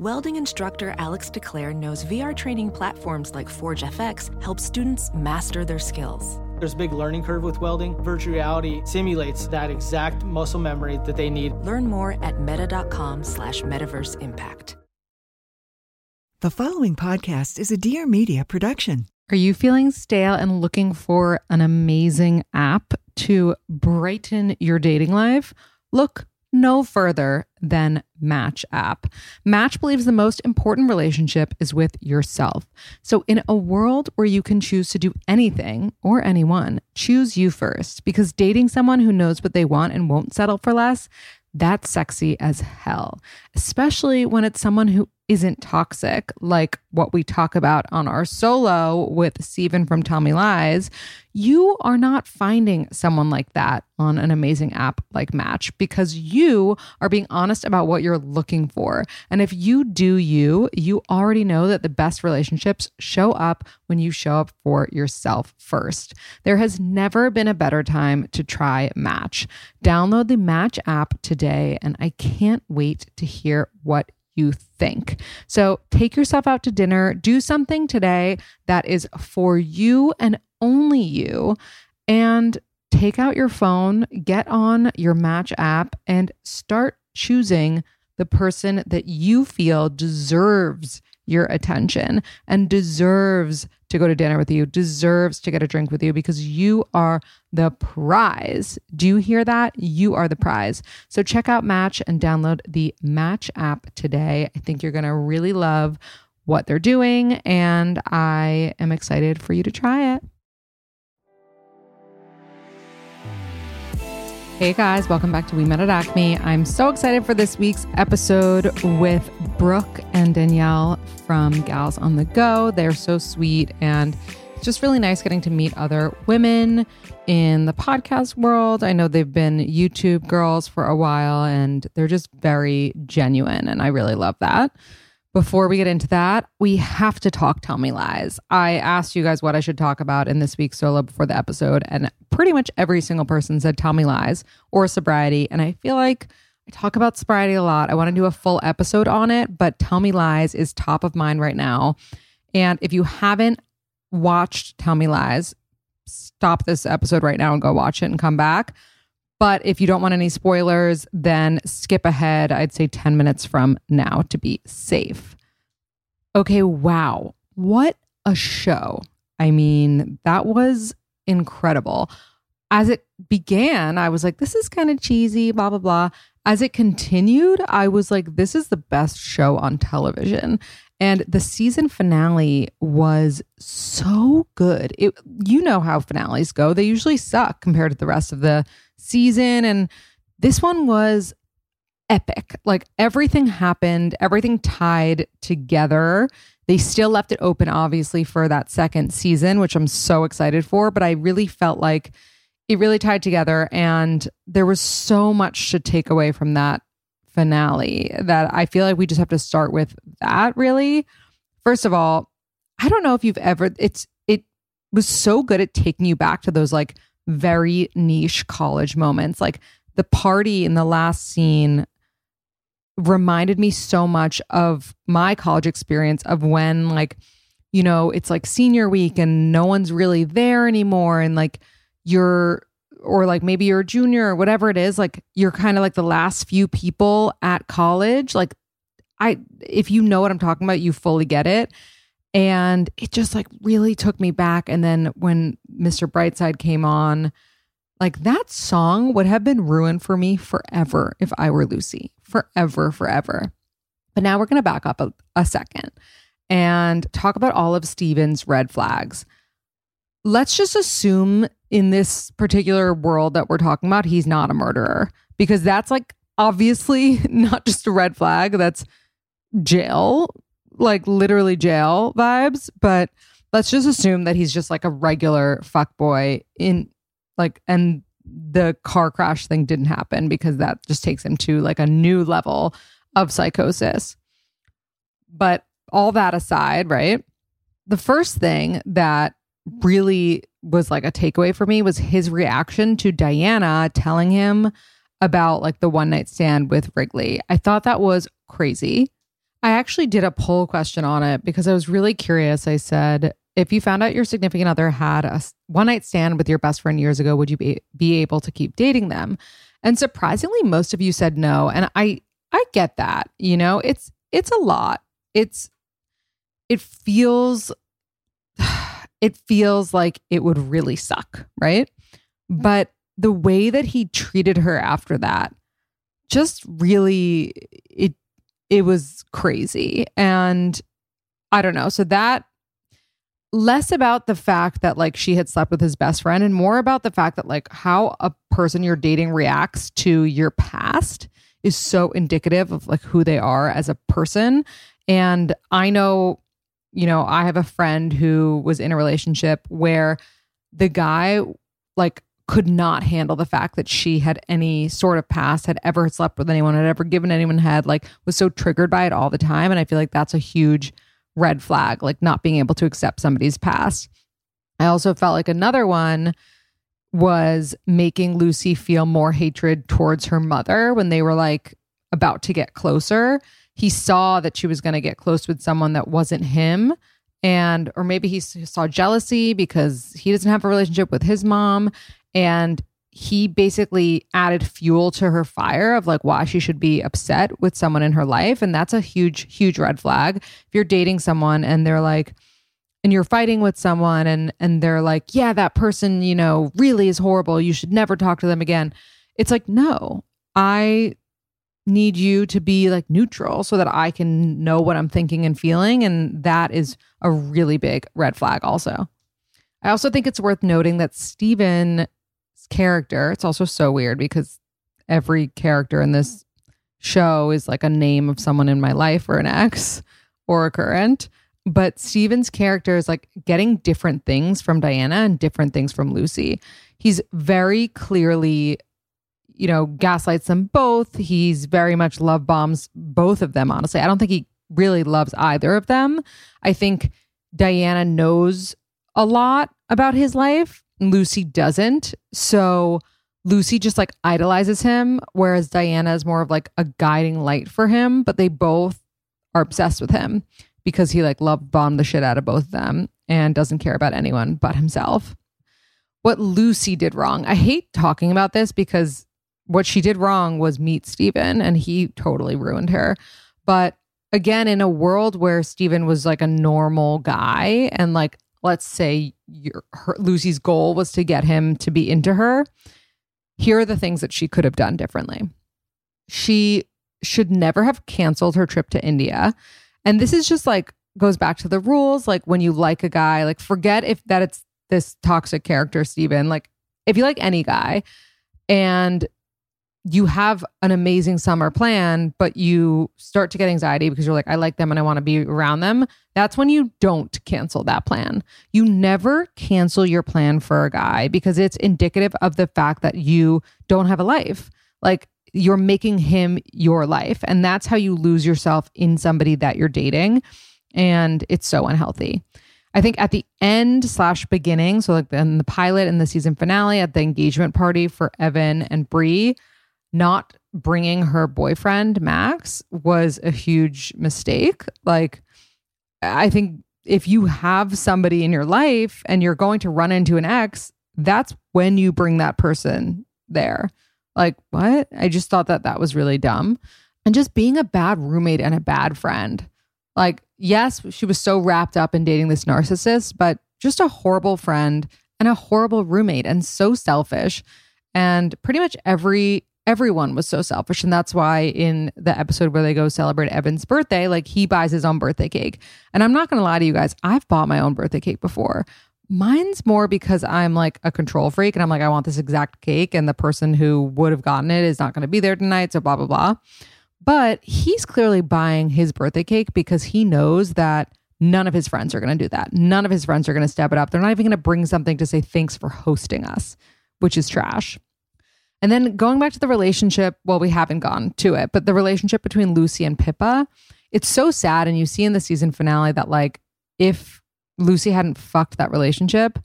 Welding instructor Alex DeClaire knows VR training platforms like Forge FX help students master their skills. There's a big learning curve with welding. Virtual reality simulates that exact muscle memory that they need. Learn more at meta.com slash metaverse impact. The following podcast is a Dear Media production. Are you feeling stale and looking for an amazing app to brighten your dating life? Look no further than Match app. Match believes the most important relationship is with yourself. So, in a world where you can choose to do anything or anyone, choose you first because dating someone who knows what they want and won't settle for less, that's sexy as hell, especially when it's someone who isn't toxic, like what we talk about on our solo with Stephen from Tell Me Lies, you are not finding someone like that on an amazing app like Match because you are being honest about what you're looking for. And if you do you, you already know that the best relationships show up when you show up for yourself first. There has never been a better time to try Match. Download the Match app today, and I can't wait to hear what you think. So take yourself out to dinner, do something today that is for you and only you, and take out your phone, get on your Match app, and start choosing the person that you feel deserves your attention and deserves to go to dinner with you, deserves to get a drink with you because you are the prize. Do you hear that? You are the prize. So check out Match and download the Match app today. I think you're going to really love what they're doing, and I am excited for you to try it. Hey guys, welcome back to We Met at Acme. I'm so excited for this week's episode with Brooke and Danielle from Gals on the Go. They're so sweet and it's just really nice getting to meet other women in the podcast world. I know they've been YouTube girls for a while and they're just very genuine and I really love that. Before we get into that, we have to talk Tell Me Lies. I asked you guys what I should talk about in this week's solo before the episode, and pretty much every single person said Tell Me Lies or sobriety. And I feel like I talk about sobriety a lot. I want to do a full episode on it, but Tell Me Lies is top of mind right now. And if you haven't watched Tell Me Lies, stop this episode right now and go watch it and come back. But if you don't want any spoilers, then skip ahead, I'd say 10 minutes from now to be safe. Okay, wow. What a show. I mean, that was incredible. As it began, I was like, this is kind of cheesy, blah, blah, blah. As it continued, I was like, this is the best show on television. And the season finale was so good. It, you know how finales go, they usually suck compared to the rest of the season. And this one was epic. Like everything happened, everything tied together. They still left it open, obviously, for that second season, which I'm so excited for. But I really felt like it really tied together. And there was so much to take away from that finale that I feel like we just have to start with that, really. First of all, I don't know if you've ever, it's, it was so good at taking you back to those like very niche college moments. Like the party in the last scene reminded me so much of my college experience of when like you know it's like senior week and no one's really there anymore and like you're or like maybe you're a junior or whatever it is like you're kind of like the last few people at college like i if you know what i'm talking about you fully get it and it just like really took me back. And then when mr brightside came on like that song would have been ruined for me forever if i were lucy. Forever forever. But now we're going to back up a, a second and talk about all of stephen's red flags. Let's just assume in this particular world that we're talking about he's not a murderer because that's like obviously not just a red flag, that's jail, like literally jail vibes, but let's just assume that he's just like a regular fuck boy in like and the car crash thing didn't happen because that just takes him to like a new level of psychosis. But all that aside, right? The first thing that really was like a takeaway for me was his reaction to Diana telling him about like the one night stand with Wrigley. I thought that was crazy. I actually did a poll question on it because I was really curious. I said, if you found out your significant other had a one night stand with your best friend years ago, would you be, be able to keep dating them? And surprisingly, most of you said no. And I I get that. You know, it's it's a lot. It's it feels it feels like it would really suck, right? But the way that he treated her after that just really it it was crazy. And I don't know. So that less about the fact that like she had slept with his best friend and more about the fact that like how a person you're dating reacts to your past is so indicative of like who they are as a person. And I know, you know, I have a friend who was in a relationship where the guy like could not handle the fact that she had any sort of past, had ever slept with anyone, had ever given anyone head, like was so triggered by it all the time. And I feel like that's a huge red flag, like not being able to accept somebody's past. I also felt like another one was making Lucy feel more hatred towards her mother when they were like about to get closer. He saw that she was going to get close with someone that wasn't him and or maybe he saw jealousy because he doesn't have a relationship with his mom and he basically added fuel to her fire of like why she should be upset with someone in her life. And that's a huge huge red flag. If you're dating someone and they're like and you're fighting with someone and and they're like yeah that person you know really is horrible. You should never talk to them again. It's like no. I need you to be like neutral so that i can know what i'm thinking and feeling. And that is a really big red flag also. I also think it's worth noting that stephen character. It's also so weird because every character in this show is like a name of someone in my life or an ex or a current. But Stephen's character is like getting different things from Diana and different things from Lucy. He's very clearly, you know, gaslights them both. He's very much love bombs both of them, honestly. I don't think he really loves either of them. I think Diana knows a lot about his life Lucy doesn't. So Lucy just like idolizes him, whereas Diana is more of like a guiding light for him, but they both are obsessed with him because he like love bombed the shit out of both of them and doesn't care about anyone but himself. What Lucy did wrong. I hate talking about this because what she did wrong was meet Stephen and he totally ruined her. But again, in a world where Stephen was like a normal guy and like let's say your her, Lucy's goal was to get him to be into her, here are the things that she could have done differently. She should never have canceled her trip to India. And this is just like goes back to the rules like when you like a guy, like forget if that it's this toxic character Stephen, like if you like any guy and you have an amazing summer plan, but you start to get anxiety because you're like, I like them and I want to be around them. That's when you don't cancel that plan. You never cancel your plan for a guy because it's indicative of the fact that you don't have a life. Like you're making him your life. And that's how you lose yourself in somebody that you're dating. And it's so unhealthy. I think at the end slash beginning, so like in the pilot and the season finale at the engagement party for Evan and Bree, not bringing her boyfriend Max was a huge mistake. Like, I think if you have somebody in your life and you're going to run into an ex, that's when you bring that person there. Like, what? I just thought that that was really dumb. And just being a bad roommate and a bad friend. Like, yes, she was so wrapped up in dating this narcissist, but just a horrible friend and a horrible roommate and so selfish. And pretty much every everyone was so selfish. And that's why in the episode where they go celebrate Evan's birthday, like he buys his own birthday cake. And I'm not going to lie to you guys, I've bought my own birthday cake before. mine's more because I'm like a control freak and I'm like, I want this exact cake, and the person who would have gotten it is not going to be there tonight. So, blah, blah, blah. But he's clearly buying his birthday cake because he knows that none of his friends are going to do that. None of his friends are going to step it up. They're not even going to bring something to say thanks for hosting us, which is trash. And then going back to the relationship, well, we haven't gone to it, but the relationship between Lucy and Pippa, it's so sad. And you see in the season finale that, like, if Lucy hadn't fucked that relationship,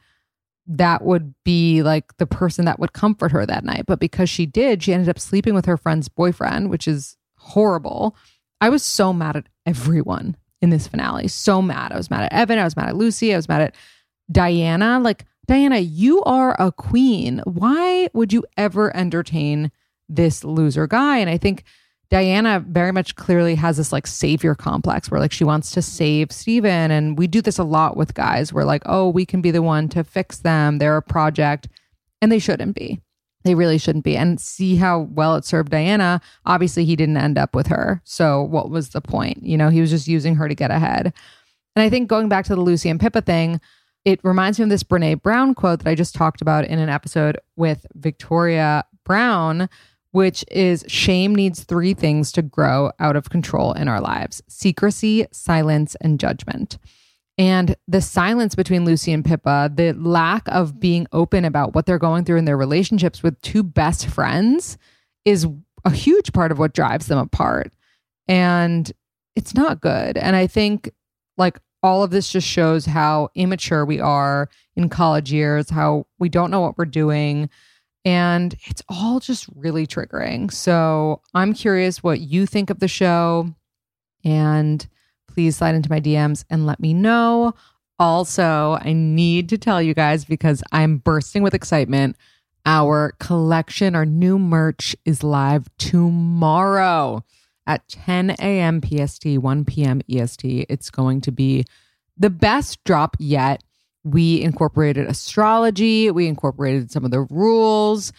that would be like the person that would comfort her that night. But because she did, she ended up sleeping with her friend's boyfriend, which is horrible. I was so mad at everyone in this finale. So mad. I was mad at Evan. I was mad at Lucy. I was mad at Diana. Like, Diana, you are a queen. Why would you ever entertain this loser guy? And I think Diana very much clearly has this like savior complex where like she wants to save Stephen. And we do this a lot with guys where like, oh, we can be the one to fix them. They're a project. And they shouldn't be. They really shouldn't be. And see how well it served Diana. Obviously, he didn't end up with her. So what was the point? You know, he was just using her to get ahead. And I think going back to the Lucy and Pippa thing, it reminds me of this Brene Brown quote that I just talked about in an episode with Victoria Brown, which is shame needs three things to grow out of control in our lives secrecy, silence, and judgment. And the silence between Lucy and Pippa, the lack of being open about what they're going through in their relationships with two best friends is a huge part of what drives them apart. And it's not good. And I think like all of this just shows how immature we are in college years, how we don't know what we're doing, and it's all just really triggering. So I'm curious what you think of the show. And please slide into my DMs and let me know. Also, I need to tell you guys because I'm bursting with excitement. Our collection, our new merch is live tomorrow at 10 a.m. PST, 1 p.m. EST. It's going to be the best drop yet. We incorporated astrology, we incorporated some of the rules.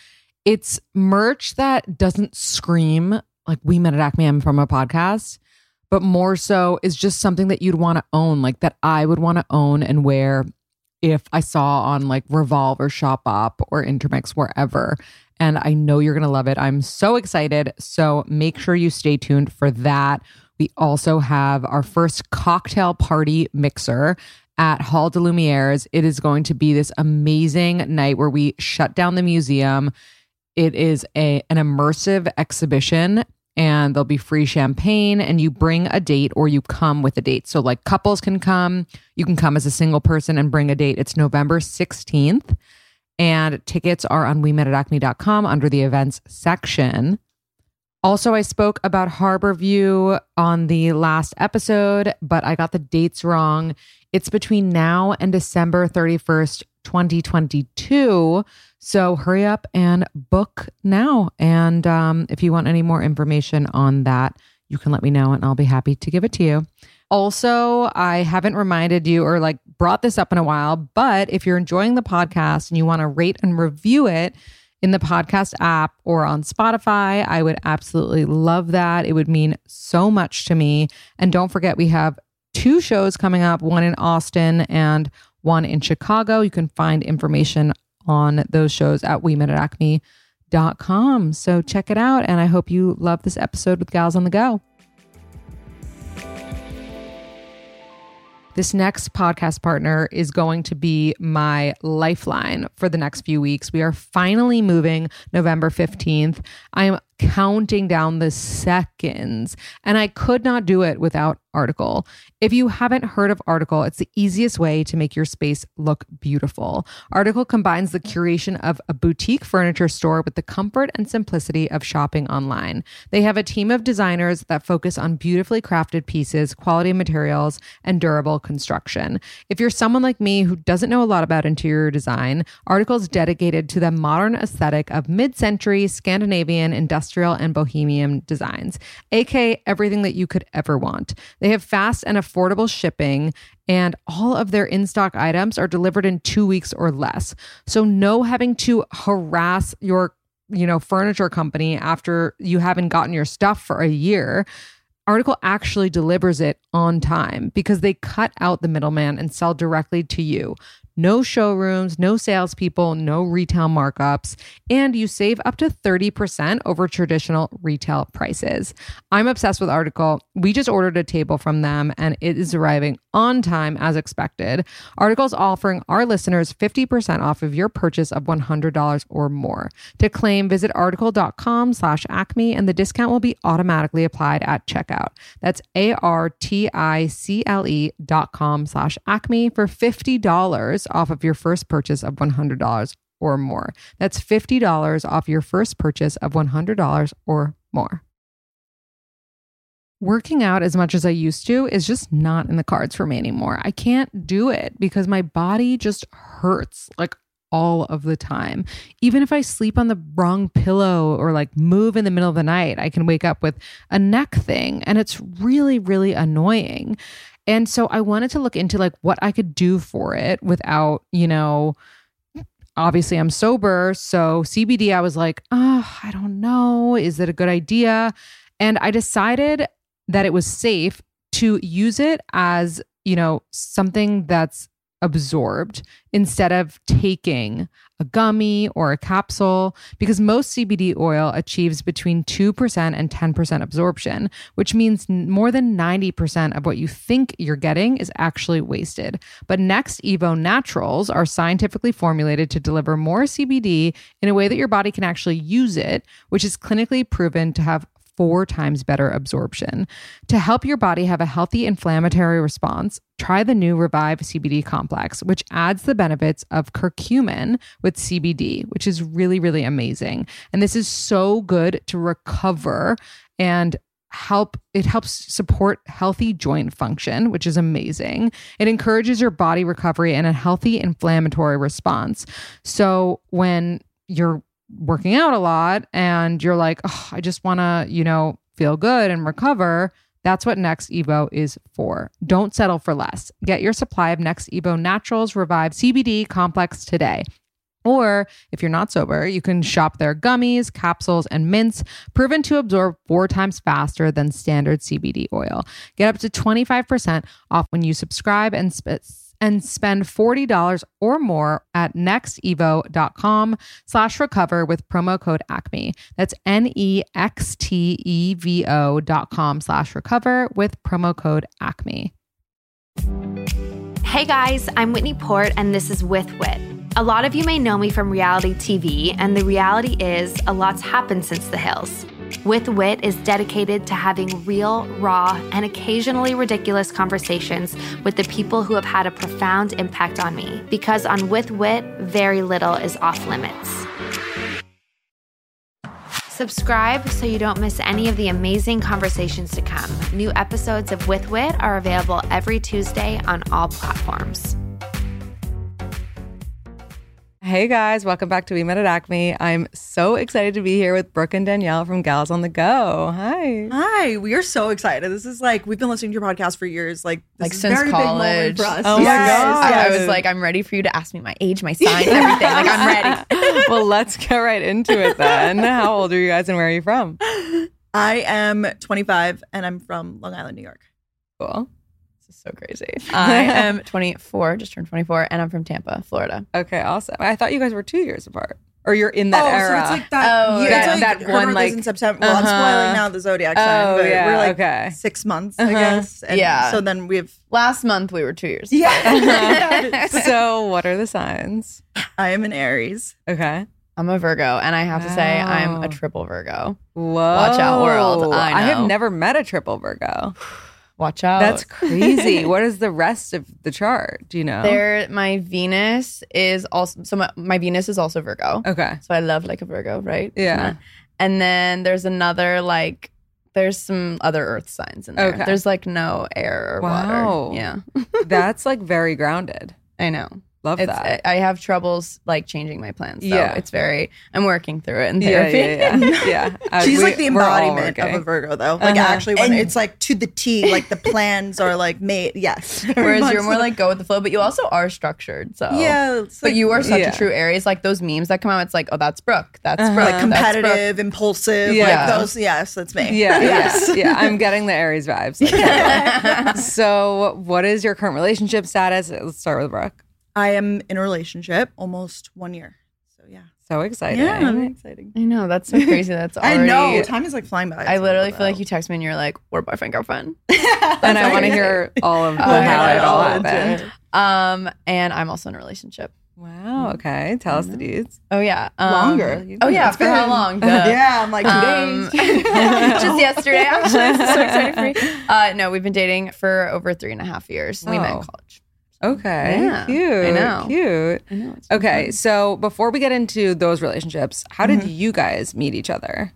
It's merch that doesn't scream like we met at Acme from a podcast, but more so is just something that you'd want to own, like that I would want to own and wear if I saw on like Revolve or Shopbop or Intermix, wherever. And I know you're going to love it. I'm so excited. So make sure you stay tuned for that. We also have our first cocktail party mixer at Hall des Lumieres. It is going to be this amazing night where we shut down the museum. It is a an immersive exhibition and there'll be free champagne and you bring a date or you come with a date. So like couples can come, you can come as a single person and bring a date. It's November 16th and tickets are on we met at acme.com under the events section. Also, I spoke about Harborview on the last episode, but I got the dates wrong. It's between now and December 31st, 2022. So hurry up and book now. And um, if you want any more information on that, you can let me know and I'll be happy to give it to you. Also, I haven't reminded you or like brought this up in a while, but if you're enjoying the podcast and you want to rate and review it, in the podcast app or on Spotify. I would absolutely love that. It would mean so much to me. And don't forget, we have two shows coming up one in Austin and one in Chicago. You can find information on those shows at we met at. So check it out. And I hope you love this episode with Gals on the Go. This next podcast partner is going to be my lifeline for the next few weeks. We are finally moving November 15th. I am counting down the seconds, and I could not do it without Article. If you haven't heard of Article, it's the easiest way to make your space look beautiful. Article combines the curation of a boutique furniture store with the comfort and simplicity of shopping online. They have a team of designers that focus on beautifully crafted pieces, quality materials, and durable construction. If you're someone like me who doesn't know a lot about interior design, Article is dedicated to the modern aesthetic of mid century Scandinavian industrial and bohemian designs, aka everything that you could ever want. They have fast and affordable shipping, and all of their in stock items are delivered in two weeks or less. So, no having to harass your you know furniture company after you haven't gotten your stuff for a year article actually delivers it on time because they cut out the middleman and sell directly to you no showrooms, no salespeople, no retail markups, and you save up to 30% over traditional retail prices. I'm obsessed with Article. We just ordered a table from them and it is arriving on time as expected. Article's offering our listeners 50% off of your purchase of $100 or more. To claim, visit article.com slash acme and the discount will be automatically applied at checkout. That's A-R-T-I-C-L-E dot com slash acme for $50 off of your first purchase of $100 or more. That's $50 off your first purchase of $100 or more. Working out as much as I used to is just not in the cards for me anymore. I can't do it because my body just hurts like all of the time. Even if I sleep on the wrong pillow or like move in the middle of the night, I can wake up with a neck thing and it's really, really annoying. And so I wanted to look into like what I could do for it without, you know, obviously I'm sober. So CBD, I was like, oh, I don't know. Is it a good idea? And I decided that it was safe to use it as, you know, something that's absorbed instead of taking a gummy or a capsule because most CBD oil achieves between 2% and 10% absorption, which means more than 90% of what you think you're getting is actually wasted. But NextEvo Naturals are scientifically formulated to deliver more CBD in a way that your body can actually use it, which is clinically proven to have four times better absorption. To help your body have a healthy inflammatory response, try the new Revive CBD complex, which adds the benefits of curcumin with CBD, which is really, really amazing. And this is so good to recover and help it helps support healthy joint function which is amazing it encourages your body recovery and a healthy inflammatory response so when you're working out a lot and you're like, oh, I just want to, you know, feel good and recover, that's what NextEvo is for. Don't settle for less. Get your supply of NextEvo Naturals Revive CBD complex today. Or if you're not sober, you can shop their gummies, capsules, and mints, proven to absorb four times faster than standard CBD oil. Get up to 25% off when you subscribe and sp- and spend $40 or more at nextevo.com slash recover with promo code acme. That's n-e-x-t-e-v-o dot com slash recover with promo code acme. Hey guys i'm whitney port and this is with wit. A lot of you may know me from reality tv and the reality is a lot's happened since the hills with Wit is dedicated to having real, raw, and occasionally ridiculous conversations with the people who have had a profound impact on me. Because on With Wit, very little is off limits. Subscribe so you don't miss any of the amazing conversations to come. New episodes of With Wit are available every Tuesday on all platforms. Hey guys, welcome back to We Met at Acme. I'm so excited to be here with Brooke and Danielle from Gals on the Go. Hi. Hi, we are so excited. This is like we've been listening to your podcast for years, like like is since very big moment college. for us. Oh my Yes. God. I, I was like, I'm ready for you to ask me my age, my sign, everything. Like I'm ready. well, let's get right into it then. How old are you guys and where are you from? I am 25 and I'm from Long Island, New York. Cool. This is so crazy. I am 24, just turned 24, and I'm from Tampa, Florida. Okay, awesome. I thought you guys were two years apart. Or you're in that oh, era. so it's like that. Oh, yeah, that- it's like that one, like- in September. Well, I'm Uh-huh. spoiling now the zodiac sign, Oh, but yeah, we're like okay. six months, Uh-huh. I guess. And Yeah. So then we have. Last month we were two years. Yeah. so, what are the signs? I am an Aries. Okay. I'm a Virgo, and I have to say I'm a triple Virgo. Whoa. Watch out, world. I have never met a triple Virgo. Watch out. That's crazy. what is the rest of the chart? Do you know? there. My Venus is also so my, my Venus is also Virgo. Okay. So I love like a Virgo, right? Yeah. And then there's another like there's some other earth signs in there. Okay. There's like no air or Wow. water. Yeah. That's like very grounded. I know. Love It's that. I have troubles like changing my plans. So Yeah. it's very I'm working through it in therapy. yeah, yeah. yeah. Uh, She's we- like the embodiment of a Virgo, though. Like Uh-huh. actually, when And- it's like to the T, like the plans are like made. Yes. Whereas you're more like go with the flow, but you also are structured. So yeah, it's But you are such Yeah. a true Aries. Like those memes that come out, it's like, oh, that's Brooke. That's Uh-huh. Brooke. like that's Brooke. competitive, impulsive, Yeah. like those. Yes, that's me. Yeah, Yes. yeah, yeah. I'm getting the Aries vibes. Like, so, what is your current relationship status? Let's start with Brooke. I am in a relationship almost one year. So yeah. So exciting. Yeah, very exciting. I know that's so crazy. That's I already. know time is like flying by. I literally feel like you text me and you're like, "We're boyfriend girlfriend," and I want to hear all of Oh, how it all all happened. Um, and I'm also in a relationship. Wow. Okay. Tell us the deeds. Oh yeah, um, Longer. Oh yeah, It's for how been- long? Duh. yeah, I'm like two Um, days. just yesterday, actually. I'm so excited for you. Uh, no, we've been dating for over three and a half years. We met in Oh. college. Okay. Yeah, Cute. I know. Cute. I know. Okay. So before we get into those relationships, how did mm-hmm. you guys meet each other?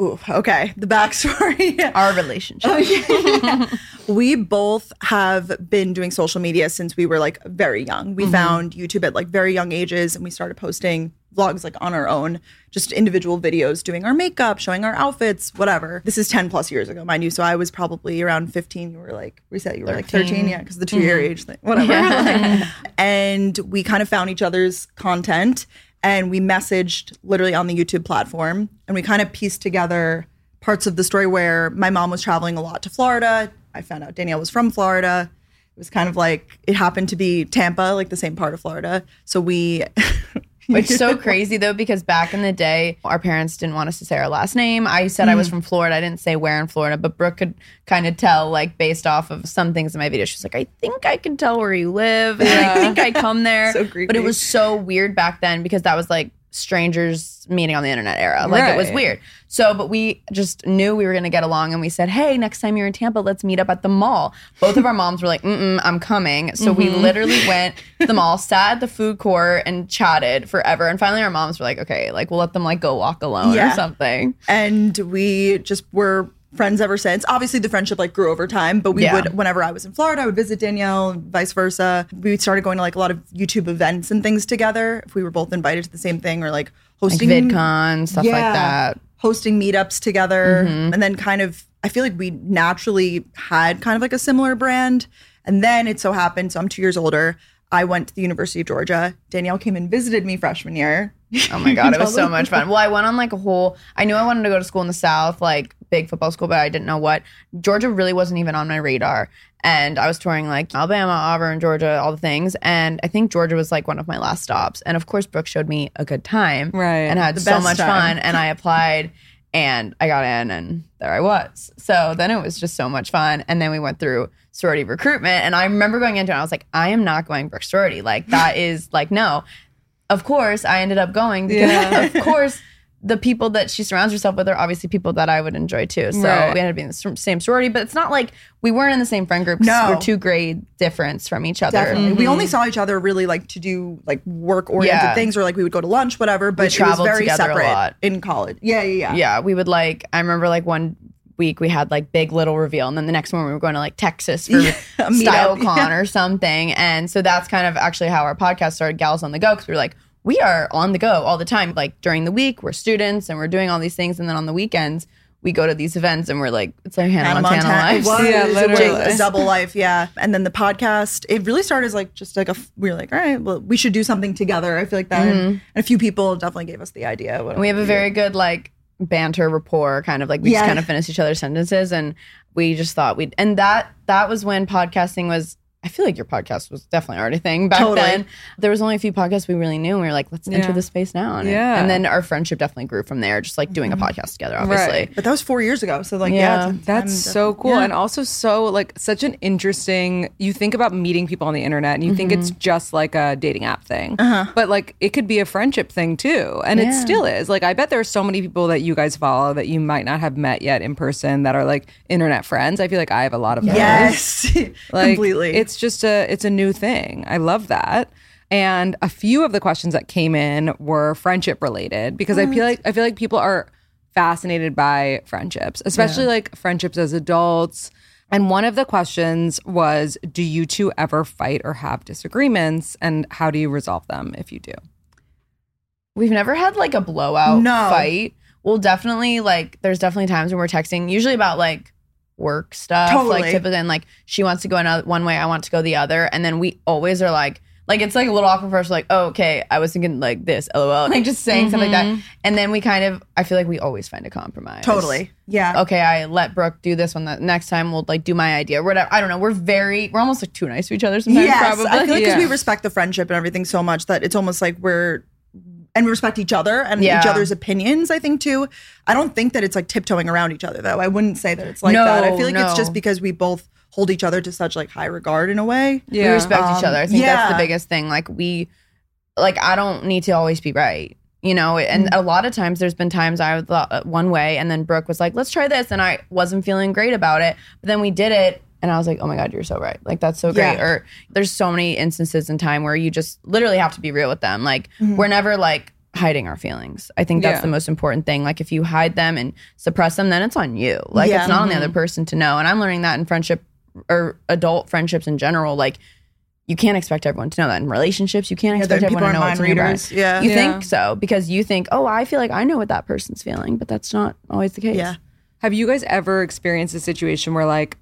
Ooh, okay. The backstory. our relationship. we both have been doing social media since we were like very young. We mm-hmm. found YouTube at like very young ages and we started posting vlogs like on our own, just individual videos doing our makeup, showing our outfits, whatever. This is 10 plus years ago, mind you. So I was probably around 15. You were like, we said you were like 13. Yeah, because the two year mm-hmm. age thing, whatever. Like, and we kind of found each other's content and we messaged literally on the YouTube platform and we kind of pieced together parts of the story where my mom was traveling a lot to Florida. I found out Danielle was from Florida. It was kind of like it happened to be Tampa, like the same part of Florida. So we Which is so crazy though, because back in the day, our parents didn't want us to say our last name. I said I was Mm-hmm. from Florida. I didn't say where in Florida, but Brooke could kind of tell, like based off of some things in my video. She's like, I think I can tell where you live, and I think I come there. So But it was so weird back then because that was like strangers meeting on the internet era. Like it was weird. So, but we just knew we were going to get along and we said, hey, next time you're in Tampa, let's meet up at the mall. Both of our moms were like, mm I'm coming. So we Mm-hmm. literally went to the mall, sat at the food court and chatted forever. And finally our moms were like, okay, like we'll let them like go walk alone Yeah. or something. and we just were friends ever since. Obviously, the friendship like grew over time, but we Yeah. would whenever I was in Florida, I would visit Danielle, vice versa. We started going to like a lot of YouTube events and things together. If we were both invited to the same thing or like Like hosting VidCon, stuff like that. Hosting meetups together mm-hmm. and then kind of i feel like we naturally had kind of like a similar brand. And then it so happened so i'm two years older. I went to the university of georgia. Danielle came and visited me freshman year Oh my god, it was so much fun. Well, I went on like a whole. I knew I wanted to go to school in the South, like big football school, but I didn't know what. Georgia really wasn't even on my radar, and I was touring like Alabama, Auburn, Georgia, all the things. And I think Georgia was like one of my last stops. And of course, Brooke showed me a good time, Right. and had so much time. fun. And I applied, and I got in, and there I was. So then it was just so much fun. And then we went through sorority recruitment, and I remember going into it. And I was like, I am not going Brooke sorority. Like that is like no of course I ended up going because of course the people that she surrounds herself with are obviously people that I would enjoy too. So Right. we ended up being the same sorority, but it's not like we weren't in the same friend group. No. We're two grade difference from each other. definitely we mm-hmm. only saw each other really like to do like work oriented Yeah. things or like we would go to lunch whatever but it was traveled very together a lot. in college yeah yeah yeah Yeah, we would like I remember like one week we had like big little reveal and then the next one we were going to like Texas for Yeah, StyleCon yeah. or something. And so that's kind of actually how our podcast started, Gals on the Go, because we were like, we are on the go all the time. Like during the week, we're students and we're doing all these things. And then on the weekends, we go to these events and we're like, it's like Hannah, Hannah Montana, Montana. life. It was. Yeah, It was literally. a double life. Yeah. And then the podcast, it really started as like just like a, we were like, all right, well, we should do something together. I feel like that. Mm-hmm. And a few people definitely gave us the idea. And we have a very good like banter rapport kind of like we just kind of finish each other's sentences and we just thought we'd and that that was when podcasting was I feel like your podcast was definitely already a thing back Totally. then. There was only a few podcasts we really knew and we were like, let's enter Yeah. the space now. And, Yeah. and then our friendship definitely grew from there, just like doing a podcast together, obviously. Right. But that was four years ago. So like, Yeah. yeah, it's- That's I'm so cool. yeah. And also so like such an interesting you think about meeting people on the internet and you think it's Mm-hmm. just like a dating app thing. Uh-huh. But like it could be a friendship thing too. And it still is. Like I bet there are so many people that you guys follow that you might not have met yet in person that are like internet friends. I feel like I have a lot of those. Yes, Like, completely. It's just a it's a new thing. I love that. And a few of the questions that came in were friendship related because I feel like I feel like people are fascinated by friendships, especially like friendships as adults. And one of the questions was Do you two ever fight or have disagreements? And how do you resolve them if you do? We've never had like a blowout No. fight. We'll definitely like there's definitely times when we're texting, usually about like work stuff. Totally. Like typically and like she wants to go another one way, I want to go the other. And then we always are like, Like it's like a little awkward for us. Like, oh, okay, I was thinking like this, lol. Like just saying something like Mm-hmm. that, and then we kind of. I feel like we always find a compromise. Totally. Yeah. Okay, I let Brooke do this one. The next time we'll like do my idea whatever. I don't know. We're very. We're almost like too nice to each other sometimes. Yes, probably. I feel like because Yeah. we respect the friendship and everything so much that it's almost like we're and we respect each other and each other's opinions. I think too. I don't think that it's like tiptoeing around each other though. I wouldn't say that it's like No, that. I feel like it's just because we both hold each other to such like high regard in a way. Yeah. we respect each Um, other. I think that's the biggest thing. Like we, like I don't need to always be right, you know. And Mm-hmm. a lot of times, there's been times I thought uh, one way, and then Brooke was like, "Let's try this," and I wasn't feeling great about it. But then we did it, and I was like, "Oh my god, you're so right! Like that's so great." Yeah. Or there's so many instances in time where you just literally have to be real with them. Like Mm-hmm. we're never like hiding our feelings. I think that's Yeah. the most important thing. Like if you hide them and suppress them, then it's on you. Like Yeah. it's not on the Mm-hmm. other person to know. And I'm learning that in friendship or adult friendships in general. Like you can't expect everyone to know that in relationships. You can't expect that everyone people to know are what's in your mind readers. brain. Yeah. you Yeah. think so because you think, oh, I feel like I know what that person's feeling, but that's not always the case. Yeah. Have you guys ever experienced a situation where like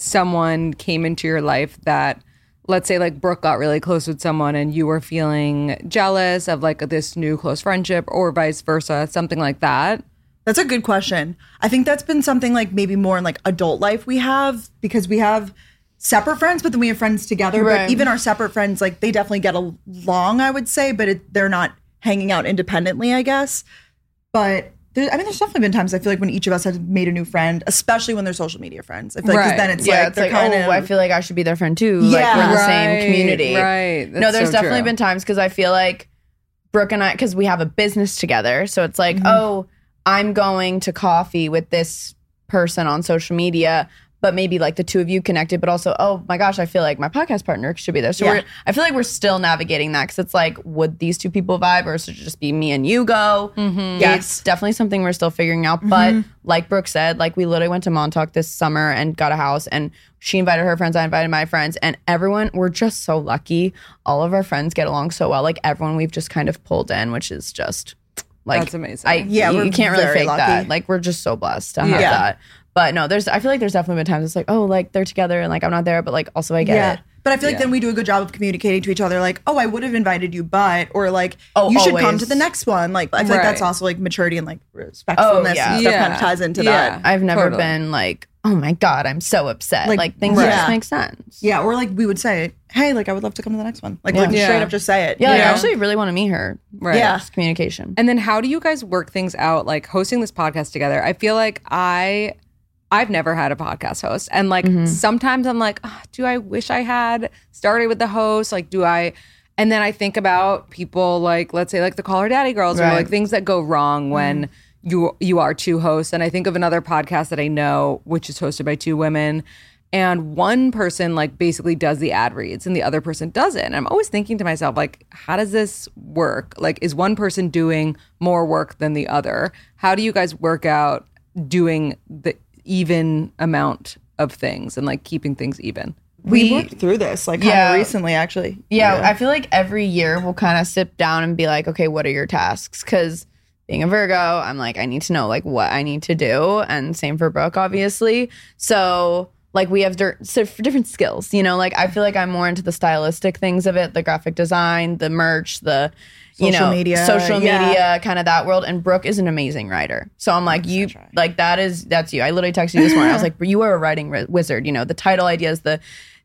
someone came into your life that let's say like Brooke got really close with someone and you were feeling jealous of like this new close friendship or vice versa, something like that? That's a good question. I think that's been something like maybe more in like adult life we have because we have separate friends, but then we have friends together. Right. But even our separate friends, like they definitely get along, I would say, but it, they're not hanging out independently, I guess. But there, I mean, there's definitely been times I feel like when each of us has made a new friend, especially when they're social media friends. I feel like 'cause Right. then it's yeah, like it's they're like, kind oh, of. I feel like I should be their friend too. Like Yeah. we're in the Right, same community. right. no, That's there's so definitely true. been times because I feel like Brooke and I, because we have a business together. So it's Mm-hmm. like, oh, I'm going to coffee with this person on social media. But maybe like the two of you connected, but also, oh my gosh, I feel like my podcast partner should be there. So Yeah. we're, I feel like we're still navigating that because it's like, would these two people vibe or should it just be me and you go? Mm-hmm. Yes. It's definitely something we're still figuring out. But like Brooke said, like we literally went to Montauk this summer and got a house and she invited her friends, I invited my friends, and everyone, we're just so lucky. All of our friends get along so well. Like everyone we've just kind of pulled in, which is just like That's amazing. I Yeah, you, we're you can't really fake lucky. that. Like we're just so blessed to have Yeah. that. But no, there's I feel like there's definitely been times it's like, oh, like they're together and like I'm not there, but like also I get yeah. it. But I feel like then we do a good job of communicating to each other, like, oh, I would have invited you, but, or like, Oh, you should come to the next one. Like, I feel like that's also like maturity and like oh, respectfulness oh, yeah. and stuff kind of ties into Yeah. that. I've never Totally. been like, oh my God, I'm so upset. Like, Like, things right. just make sense. Yeah, or like we would say, hey, like I would love to come to the next one. Like, like Yeah. straight up just say it. Yeah, like, I actually really want to meet her. Right. Yeah. Just communication. And then how do you guys work things out like hosting this podcast together? I feel like I I've never had a podcast host and like sometimes I'm like, "Ah, do I wish I had started with the host? Like do I and then I think about people like let's say like the Call Her Daddy girls or like things that go wrong when you you are two hosts and I think of another podcast that I know which is hosted by two women and one person like basically does the ad reads and the other person doesn't. And I'm always thinking to myself like how does this work? Like is one person doing more work than the other? How do you guys work out doing the even amount of things and like keeping things even? we, We- worked through this like kind Yeah. of recently, actually. Yeah, I feel like every year we'll kind of sit down and be like, okay, what are your tasks? Because being a Virgo, I'm like, I need to know like what I need to do, and same for Brooke, obviously. So like we have dir- so for different skills, you know. Like I feel like I'm more into the stylistic things of it, the graphic design, the merch, the you know, media, social yeah. media, kind of that world. And Brooke is an amazing writer, so I'm like, you like that is that's you. I literally texted you this morning. I was like, you are a writing ri- wizard. You know, the title ideas, the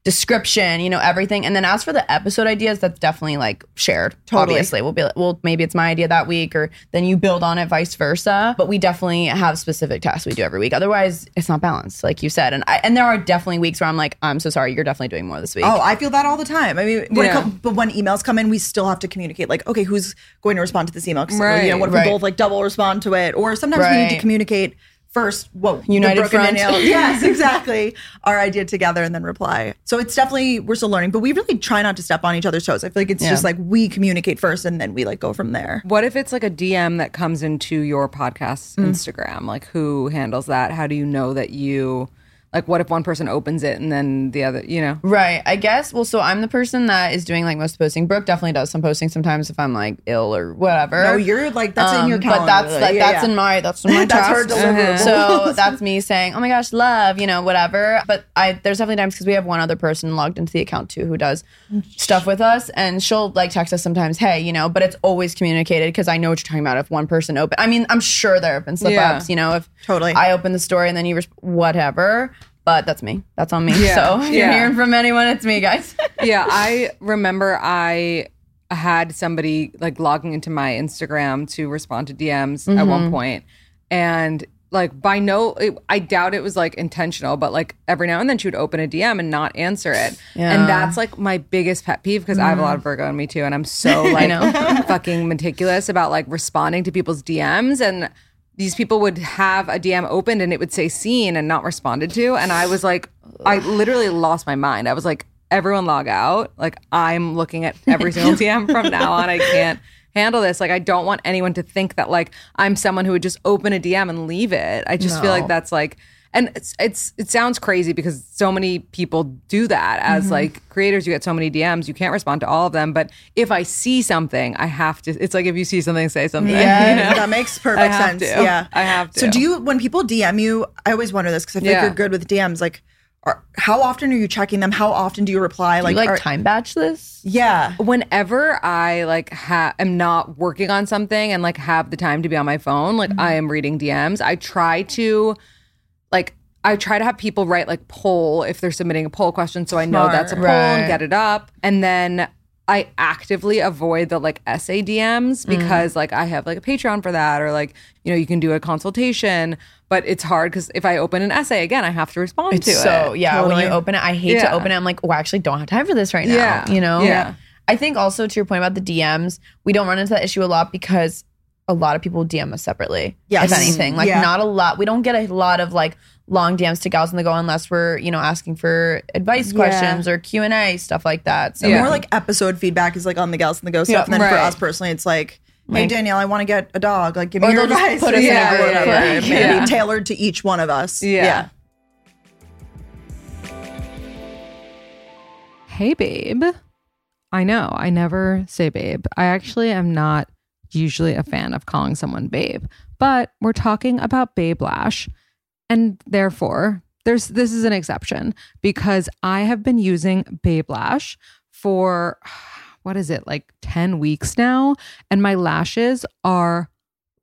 description, you know, everything. And then as for the episode ideas, that's definitely like shared. Totally. Obviously, we'll be like, well, maybe it's my idea that week, or then you build on it, vice versa. But we definitely have specific tasks we do every week. Otherwise, it's not balanced, like you said. And I, and there are definitely weeks where I'm like, I'm so sorry, you're definitely doing more this week. Oh, I feel that all the time. I mean, when Yeah. come, but when emails come in, we still have to communicate. Like, okay, who's going to respond to this email? 'Cause, You know, what if right. we both like double respond to it? Or sometimes we need to communicate first. What United front. Yes, exactly. Our idea together and then reply. So it's definitely we're still learning, but we really try not to step on each other's toes. I feel like it's Yeah. just like we communicate first and then we like go from there. What if it's like a DM that comes into your podcast Mm. Instagram? Like who handles that? How do you know that you Like, what if one person opens it and then the other, you know? Right. I guess. Well, so I'm the person that is doing like most posting. Brooke definitely does some posting sometimes if I'm like ill or whatever. No, you're like that's in your Um, calendar. But that's like Yeah, that's yeah. in my that's in my That's her tasks. deliverable. So that's me saying, "Oh my gosh, love," you know, whatever. But I there's definitely times because we have one other person logged into the account too who does stuff with us, and she'll like text us sometimes, "Hey," you know, but it's always communicated because I know what you're talking about. If one person open, I mean, I'm sure there have been slip Yeah. ups, you know, if Totally. I open the story and then you res- whatever. But that's me. That's on me. Yeah. So if you're Yeah. hearing from anyone, it's me, guys. yeah, I remember I had somebody like logging into my Instagram to respond to DMs at one mm-hmm. point, and like by no, it, I doubt it was like intentional, but like every now and then she would open a DM and not answer it, Yeah. and that's like my biggest pet peeve because I have a lot of mm-hmm. Virgo in me too, and I'm so like fucking meticulous about like responding to people's DMs and. These people would have a DM opened and it would say seen and not responded to. And I was like, I literally lost my mind. I was like, everyone log out. Like I'm looking at every single DM from now on. I can't handle this. Like I don't want anyone to think that like I'm someone who would just open a DM and leave it. I just feel like that's like and it's it's it sounds crazy because so many people do that as Mm-hmm. like creators you get so many DMs you can't respond to all of them but if I see something I have to it's like if you see something say something Yeah, you know? that makes perfect I have sense. to. Yeah, I have to. So, do you when people DM you? I always wonder this because I feel Yeah. like you're good with DMs. Like, are, how often are you checking them? How often do you reply? Like, Like, you like are- time batch this? yeah, whenever I like ha- am not working on something and like have the time to be on my phone, like I am reading DMs. I try to like I try to have people write like poll if they're submitting a poll question so I know that's a poll and get it up. And then I actively avoid the like essay DMs mm. because like I have like a Patreon for that or like you know you can do a consultation, but it's hard because if I open an essay again I have to respond It's to so it. So yeah. When you open it, I hate Yeah. to open it. I'm like, oh, I actually don't have time for this right now. Yeah. You know. Yeah. I think also to your point about the DMs, we don't run into that issue a lot because a lot of people DM us separately. Yes. If anything, like Yeah. not a lot. We don't get a lot of like long DMs to gals on the go unless we're you know asking for advice Yeah. questions or Q and A stuff like that. So Yeah. more like episode feedback is like on the gals on the go stuff, and then for us personally, it's like. Hey Like- Danielle, I want to get a dog. Like, give me your they'll just advice. put us in a yeah, group, whatever. like, Maybe yeah. tailored to each one of us. Yeah. yeah. Hey, babe. I know I never say babe. I actually am not usually a fan of calling someone babe, but we're talking about babe lash. And therefore, there's this is an exception because I have been using babe lash for what is it, like 10 weeks now? And my lashes are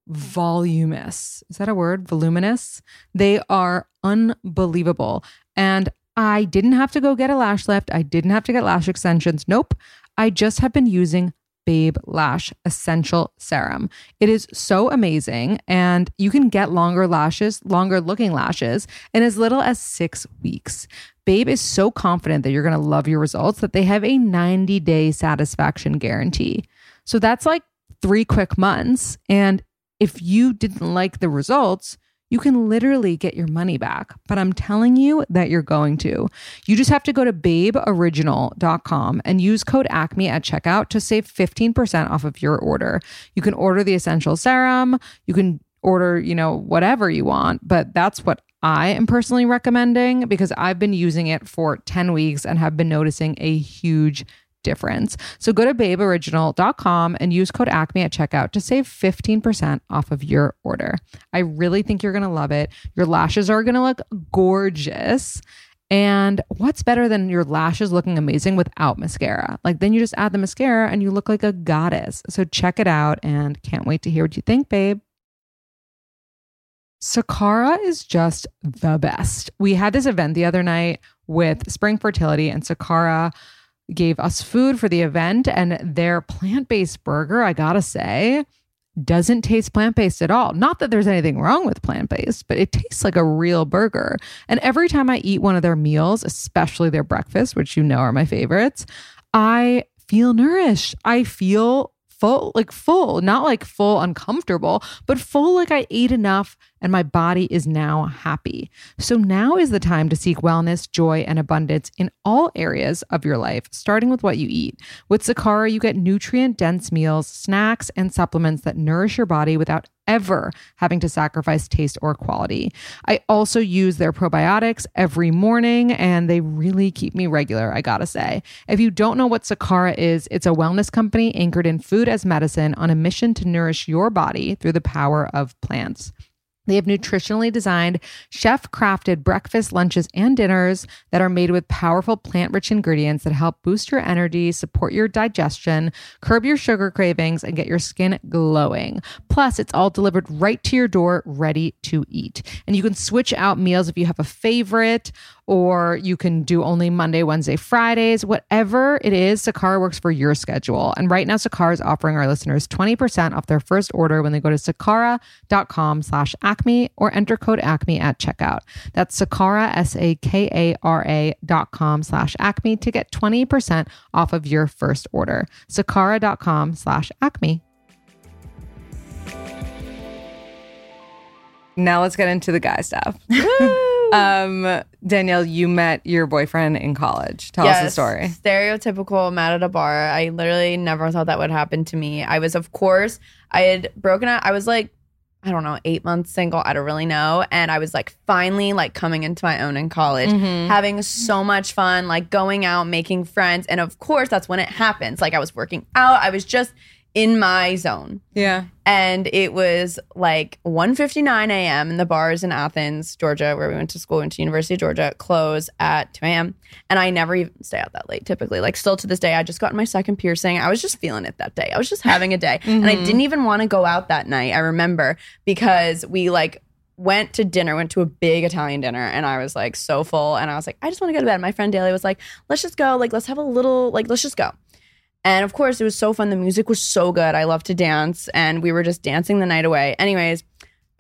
voluminous. Is that a word? Voluminous. They are unbelievable. And I didn't have to go get a lash lift. I didn't have to get lash extensions. Nope. I just have been using Babe Lash Essential Serum. It is so amazing. And you can get longer lashes, longer looking lashes in as little as six weeks. Babe is so confident that you're going to love your results that they have a 90 day satisfaction guarantee. So that's like three quick months. And if you didn't like the results, you can literally get your money back. But I'm telling you that you're going to. You just have to go to babeoriginal.com and use code ACME at checkout to save 15% off of your order. You can order the essential serum, you can order, you know, whatever you want, but that's what I am personally recommending because I've been using it for 10 weeks and have been noticing a huge difference. So go to babeoriginal.com and use code ACME at checkout to save 15% off of your order. I really think you're going to love it. Your lashes are going to look gorgeous. And what's better than your lashes looking amazing without mascara? Like then you just add the mascara and you look like a goddess. So check it out and can't wait to hear what you think, babe. Sakara is just the best. We had this event the other night with Spring Fertility, and Sakara gave us food for the event. And their plant based burger, I gotta say, doesn't taste plant based at all. Not that there's anything wrong with plant based, but it tastes like a real burger. And every time I eat one of their meals, especially their breakfast, which you know are my favorites, I feel nourished. I feel full, like full, not like full uncomfortable, but full like I ate enough and my body is now happy. So now is the time to seek wellness, joy, and abundance in all areas of your life, starting with what you eat. With Sakara, you get nutrient dense meals, snacks, and supplements that nourish your body without ever having to sacrifice taste or quality. I also use their probiotics every morning and they really keep me regular, I gotta say. If you don't know what Sakara is, it's a wellness company anchored in food as medicine on a mission to nourish your body through the power of plants. They have nutritionally designed, chef crafted breakfast, lunches, and dinners that are made with powerful plant rich ingredients that help boost your energy, support your digestion, curb your sugar cravings, and get your skin glowing. Plus, it's all delivered right to your door, ready to eat. And you can switch out meals if you have a favorite or you can do only Monday, Wednesday, Fridays, whatever it is, Sakara works for your schedule. And right now, Sakara is offering our listeners 20% off their first order when they go to sakara.com slash acme or enter code acme at checkout. That's Sakara, S-A-K-A-R-A dot com slash acme to get 20% off of your first order. Sakara.com slash acme. Now let's get into the guy stuff. um, Danielle, you met your boyfriend in college. Tell us the story. Stereotypical mad at a bar. I literally never thought that would happen to me. I was, of course, I had broken up. I was like, I don't know, eight months single. I don't really know. And I was like finally like coming into my own in college, having so much fun, like going out, making friends. And of course, that's when it happens. Like I was working out. I was just in my zone. Yeah. And it was like 1.59 a.m. and the bars in Athens, Georgia, where we went to school, went to University of Georgia, close at 2 a.m. And I never even stay out that late typically. Like still to this day, I just got my second piercing. I was just feeling it that day. I was just having a day. And I mm-hmm. didn't even want to go out that night, I remember, because we like went to dinner, went to a big Italian dinner, and I was like so full. And I was like, I just want to go to bed. My friend Daly was like, let's just go. Like, let's have a little, like, let's just go. And of course, it was so fun. The music was so good. I love to dance, and we were just dancing the night away. Anyways,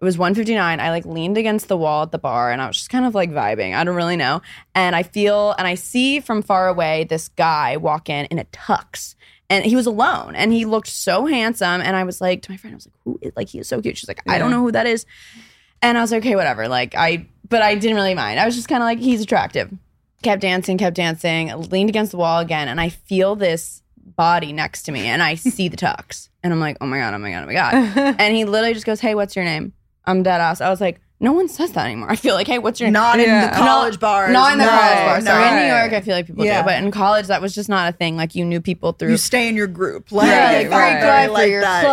it was 159. I like leaned against the wall at the bar and I was just kind of like vibing. I don't really know. And I feel and I see from far away this guy walk in in a tux. And he was alone and he looked so handsome. And I was like to my friend, I was like, who is like he is so cute. She's like, I don't know who that is. And I was like, okay, whatever. Like I but I didn't really mind. I was just kind of like, he's attractive. Kept dancing, kept dancing, leaned against the wall again, and I feel this body next to me and I see the tux. And I'm like, oh my God, oh my God, oh my God. and he literally just goes, Hey, what's your name? I'm dead ass. I was like, no one says that anymore. I feel like, hey, what's your name? Not in Yeah. the college bars. Not in the no, college bar. no. Sorry, in New York, I feel like people Yeah. do, but in college, that was just not a thing. Like you knew people through You stay in your group. Like, yeah, Right, right. for like your that.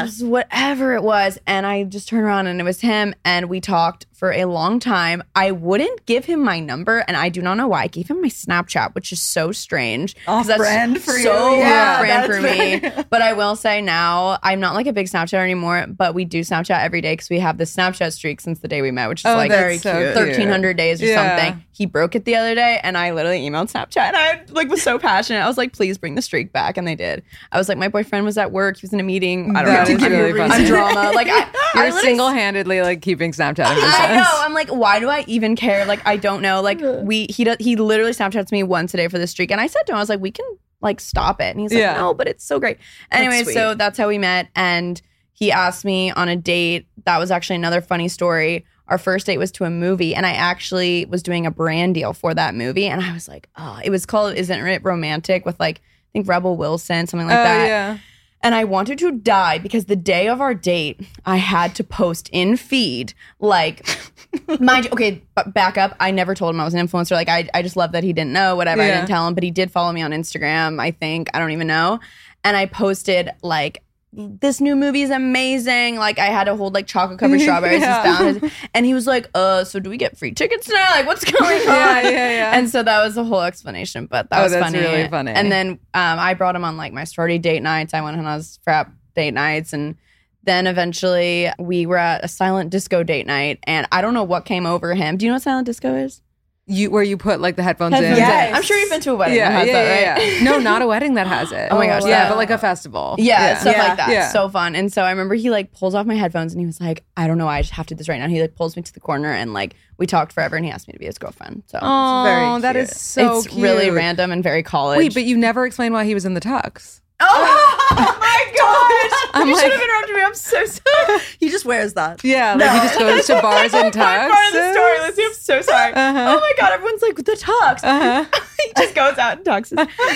clubs, whatever it was. And I just turned around and it was him, and we talked for a long time. I wouldn't give him my number, and I do not know why. I gave him my Snapchat, which is so strange. 'cause that's Off-brand for you. so Yeah, off-brand for me. But I will say now, I'm not like a big Snapchat anymore, but we do Snapchat every day because we have the Snapchat streak since the day we met, which is Oh, like very that's so cute. cute. 1300 days or Yeah. something. He broke it the other day and I literally emailed Snapchat and I like was so passionate. I was like, please bring the streak back. And they did. I was like, my boyfriend was at work. He was in a meeting. I don't That know. really I'm drama. Like I, You're single handedly like keeping Snapchat in business. I know. I'm like, why do I even care? Like, I don't know. Like, we he does he literally Snapchats me once a day for the streak, and I said to him, I was like, we can like stop it, and he's like, Yeah. no, but it's so great. Anyway, sweet. so that's how we met, and he asked me on a date. That was actually another funny story. Our first date was to a movie, and I actually was doing a brand deal for that movie, and I was like, oh, it was called "Isn't It Romantic" with like I think Rebel Wilson, something like oh, that. yeah. And I wanted to die because the day of our date, I had to post in feed, like, mind you, okay, but back up. I never told him I was an influencer. Like, I, I just love that he didn't know, whatever. I didn't tell him, but he did follow me on Instagram, I think. I don't even know. And I posted, like, this new movie is amazing. Like, I had to hold, like, chocolate covered strawberries Yeah. and. And he was like, uh, so do we get free tickets now? Like, what's going on? Yeah, yeah, yeah. And so that was the whole explanation, but that Oh, was that's funny. really funny. And then um, I brought him on like my sorority date nights. I went on his frat date nights, and then eventually we were at a silent disco date night. And I don't know what came over him. Do you know what silent disco is? You where you put like the headphones, Headphones in. in. Yes. I'm sure you've been to a wedding. Yeah, that has yeah, that, right? yeah. No, not a wedding that has it. Oh my gosh, Yeah, wow. but like a festival. Yeah, stuff Yeah. like that. Yeah. So fun. And so I remember he like pulls off my headphones and he was like, I don't know, why I just have to do this right now. He like pulls me to the corner and like we talked forever and he asked me to be his girlfriend. So Oh, very cute. is so it's really random and very college. Wait, but you never explained why he was in the tux. oh, my gosh! I'm you like- should have interrupted me. I'm so sorry. He just wears that. Yeah, like he just goes to bars and tux. part of the story. Lizzie, I'm so sorry. Uh-huh. Oh my god, everyone's like the tux. Uh-huh. he just goes out and talks.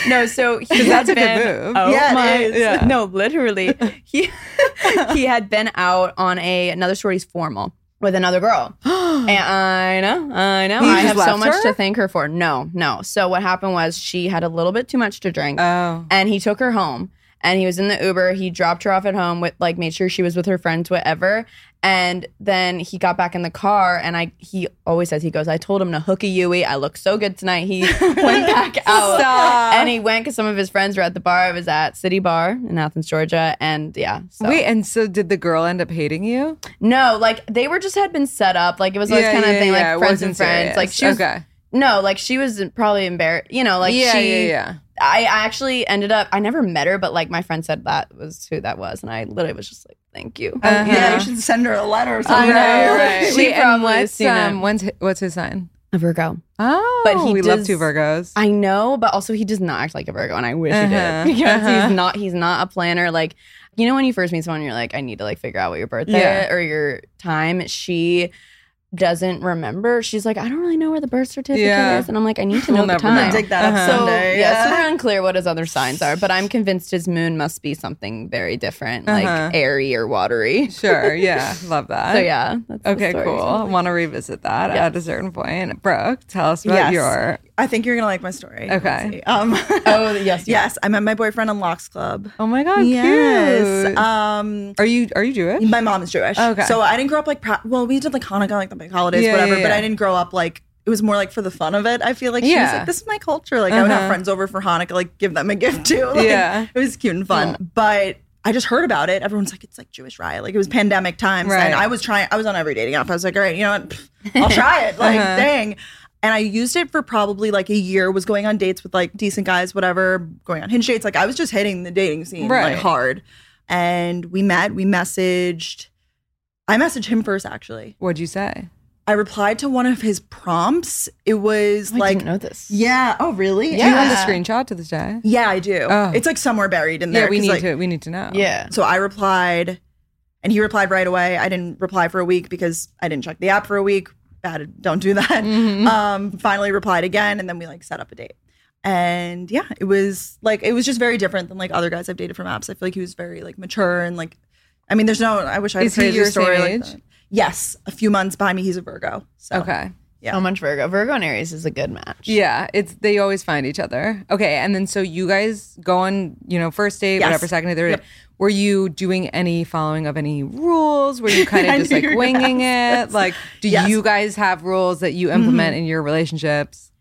No, so he had that's a good move. Oh Yeah, my. Yeah. no, literally, he he had been out on a another sorority formal with another girl, and I know, I know, He I have so much her? to thank her for. No, no. So what happened was she had a little bit too much to drink, Oh. and he took her home. And he was in the Uber. He dropped her off at home with like made sure she was with her friends, whatever. And then he got back in the car, and I he always says he goes. I told him to hook a Yui. I look so good tonight. He went back out, Stop. and he went because some of his friends were at the bar. I was at City Bar in Athens, Georgia, and yeah. So. Wait, and so did the girl end up hating you? no, like they were just had been set up. Like it was always Yeah, kind of yeah, thing, yeah, like friends and friends. serious. Like she was okay. No, like she was probably embarrassed. You know, like yeah, she. yeah, yeah. I, I actually ended up. I never met her, but like my friend said that was who that was, and I literally was just like, "Thank you." Uh-huh. Yeah, you should send her a letter or I something. know, right? She She Wait, and probably what's seen um, when's hi- what's his sign? A Virgo. Oh, But he we love two Virgos. I know, but also he does not act like a Virgo, and I wish Uh-huh, he did because uh-huh. he's not. He's not a planner. Like you know, when you first meet someone, you're like, I need to like figure out what your birthday Yeah. or your time. She doesn't remember. She's like, I don't really know where the birth certificate Yeah. is, and I'm like, I need to know We'll the never time. know. Dig that up Uh-huh. So someday. yeah, so we're unclear what his other signs are, but I'm convinced his moon must be something very different, like Uh-huh. airy or watery. sure, yeah, love that. So yeah, that's the Okay, story. cool. I want to revisit that at a certain point. Brooke, tell us about Yes. your. I think you're gonna like my story. Okay. Um, Oh yes, yes, I met my boyfriend on Lox Club. Oh my god, yes. cute. Um, are you are you Jewish? my mom is Jewish. Okay. So I didn't grow up like. Pra- well, we did like Hanukkah, like the big holidays, Yeah, whatever. yeah, But. I didn't grow up like. It was more like for the fun of it. I feel like she was Yeah. like, "This is my culture." Like I would Uh-huh. have friends over for Hanukkah, like give them a gift too. Like, Yeah. it was cute and fun. But I just heard about it. Everyone's like, "It's like Jewish Raya." Like it was pandemic times, Right. and I was trying. I was on every dating app. I was like, "All right, you know what? I'll try it." Like, Uh-huh. dang. And I used it for probably like a year. Was going on dates with like decent guys, whatever. Going on hinge dates. Like I was just hitting the dating scene Right. like hard. And we met. We messaged. I messaged him first, actually. What'd you say? I replied to one of his prompts. It was I like, didn't know this. yeah. Oh, really? Yeah. Do you have the screenshot to this day? Yeah, I do. Oh. It's like somewhere buried in there. Yeah, we 'cause, need like, to we need to know. Yeah. So I replied, and he replied right away. I didn't reply for a week because I didn't check the app for a week. Bad, don't do that. Mm-hmm. Um, finally replied again, and then we like set up a date. And yeah, it was like it was just very different than like other guys I've dated from apps. I feel like he was very like mature and like, I mean, there's no. I wish I had Is a he your story same like age? that. Yes, a few months behind me. He's a Virgo. So Okay. Yeah. So much Virgo. Virgo and Aries is a good match. Yeah, it's they always find each other. Okay, and then so you guys go on, you know, first date, Yes. whatever, second date, third Yep. date. Were you doing any following of any rules? Were you kind of just like winging it? Like, do Yes. Mm-hmm. you guys have rules that you implement in your relationships?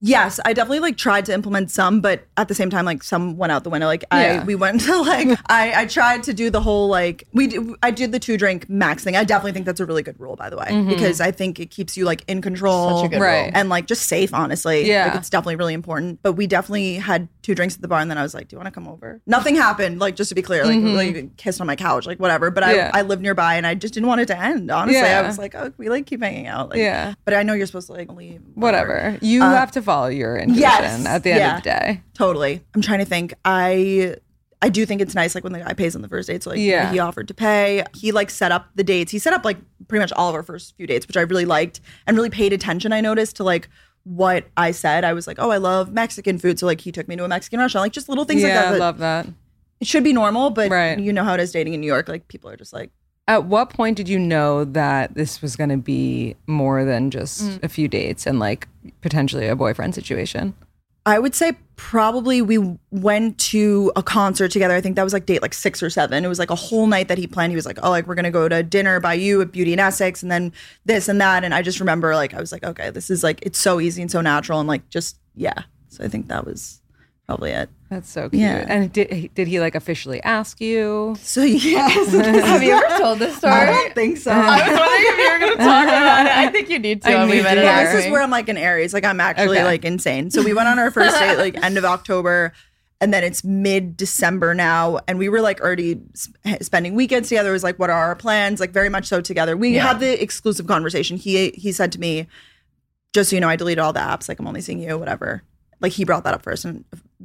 Yes, I definitely like tried to implement some, but at the same time, like some went out the window. Like Yeah. I, we went to like I, I tried to do the whole like we, do, I did the two drink max thing. I definitely think that's a really good rule, by the way, because I think it keeps you like in control, Such a good Right. and like just safe. Honestly, Yeah. like, it's definitely really important. But we definitely had two drinks at the bar, and then I was like, "Do you want to come over?" Nothing happened. Like just to be clear, like, like kissed on my couch, like whatever. But Yeah. I, I lived nearby, and I just didn't want it to end. Honestly, Yeah. I was like, "Oh, we like keep hanging out." Like, Yeah. But I know you're supposed to like leave. Whatever. You Uh, have to follow your intuition yes, at the end yeah. of the day. Totally. I'm trying to think. I I do think it's nice like when the guy pays on the first date. So like Yeah. he offered to pay. He like set up the dates. He set up like pretty much all of our first few dates, which I really liked and really paid attention. I noticed to like what I said. I was like, oh, I love Mexican food. So like he took me to a Mexican restaurant. Like just little things yeah, like that. I love that. it should be normal, but Right. you know how it is dating in New York. Like people are just like, At what point did you know that this was going to be more than just Mm. a few dates and like potentially a boyfriend situation? I would say probably we went to a concert together. I think that was like date like six or seven. It was like a whole night that he planned. He was like, "Oh, like we're gonna go to dinner by you at Beauty and Essex, and then this and that." And I just remember like I was like, "Okay, this is like it's so easy and so natural and like just yeah." So I think that was probably it. That's so cute. Yeah. And did did he like officially ask you? So yes, Have you ever told this story? I don't think so. I was wondering if you were going to talk about it. I think you need to. I need to. Yeah, this is where I'm like an Aries. Like I'm actually Okay. like insane. So we went on our first date like end of October, and then it's mid December now, and we were like already sp- spending weekends together. It was like, what are our plans? Like very much so together. We Yeah. had the exclusive conversation. He he said to me, just so you know, I deleted all the apps. Like I'm only seeing you, whatever. Like he brought that up first, and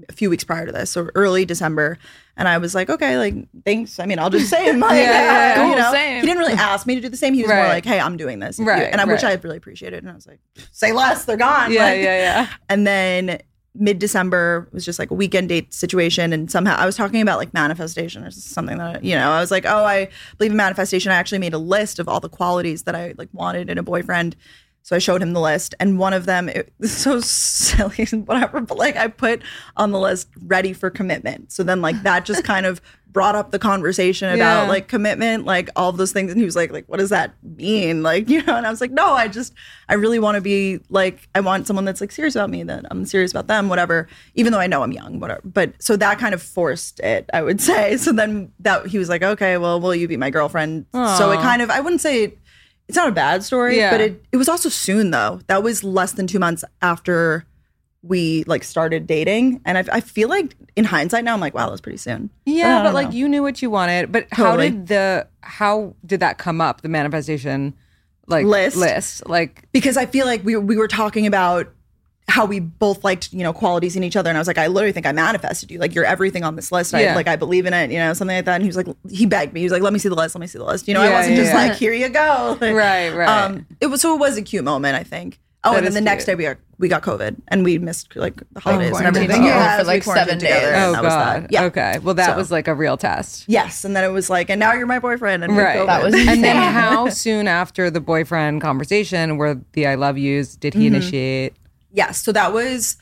a few weeks prior to this, so early December, and I was like, okay, like thanks. I mean, I'll just say it. Like, Yeah, yeah, yeah. you know, same. he didn't really ask me to do the same. He was more like, hey, I'm doing this, Right, and I which right. I really appreciated. And I was like, say less, they're gone. Yeah, Like, yeah, yeah. And then mid December. Was just like a weekend date situation. And somehow I was talking about like manifestation or something that, you know, I was like, oh, I believe in manifestation. I actually made a list of all the qualities that I like wanted in a boyfriend. So I showed him the list, and one of them it was so silly and whatever, but like I put on the list ready for commitment. So then like that just kind of brought up the conversation about Yeah. like commitment, like all those things. And he was like, like, what does that mean? Like, you know, and I was like, no, I just I really want to be like, I want someone that's like serious about me, that I'm serious about them, whatever, even though I know I'm young, whatever. But so that kind of forced it, I would say. So then that he was like, okay, well, will you be my girlfriend? So it kind of I wouldn't say it's not a bad story, Yeah. but it it was also soon though. That was less than two months after we like started dating, and I, I feel like in hindsight now I'm like, wow, that was pretty soon. Yeah, but like know. you knew what you wanted. But how did the how did that come up? The manifestation like List? list like because I feel like we we were talking about how we both liked you know qualities in each other, and I was like, I literally think I manifested you. Like you're everything on this list. I like I believe in it, you know, something like that. And he was like, he begged me. He was like, let me see the list. Let me see the list. You know, I wasn't yeah, just yeah. like, here you go. Like, Right, right. Um, it was so it was a cute moment, I think. Oh, That and then is the next day we got, we got COVID and we missed like the holidays and everything. Yeah, for, like, quarantined seven together, days. and oh that was god. that. Yeah. Okay. Well, that So- was like a real test. Yes, and then it was like, and now you're my boyfriend, and Right. COVID. That was and then how soon after the boyfriend conversation were the I love yous did he Mm-hmm. initiate? Yes. So that was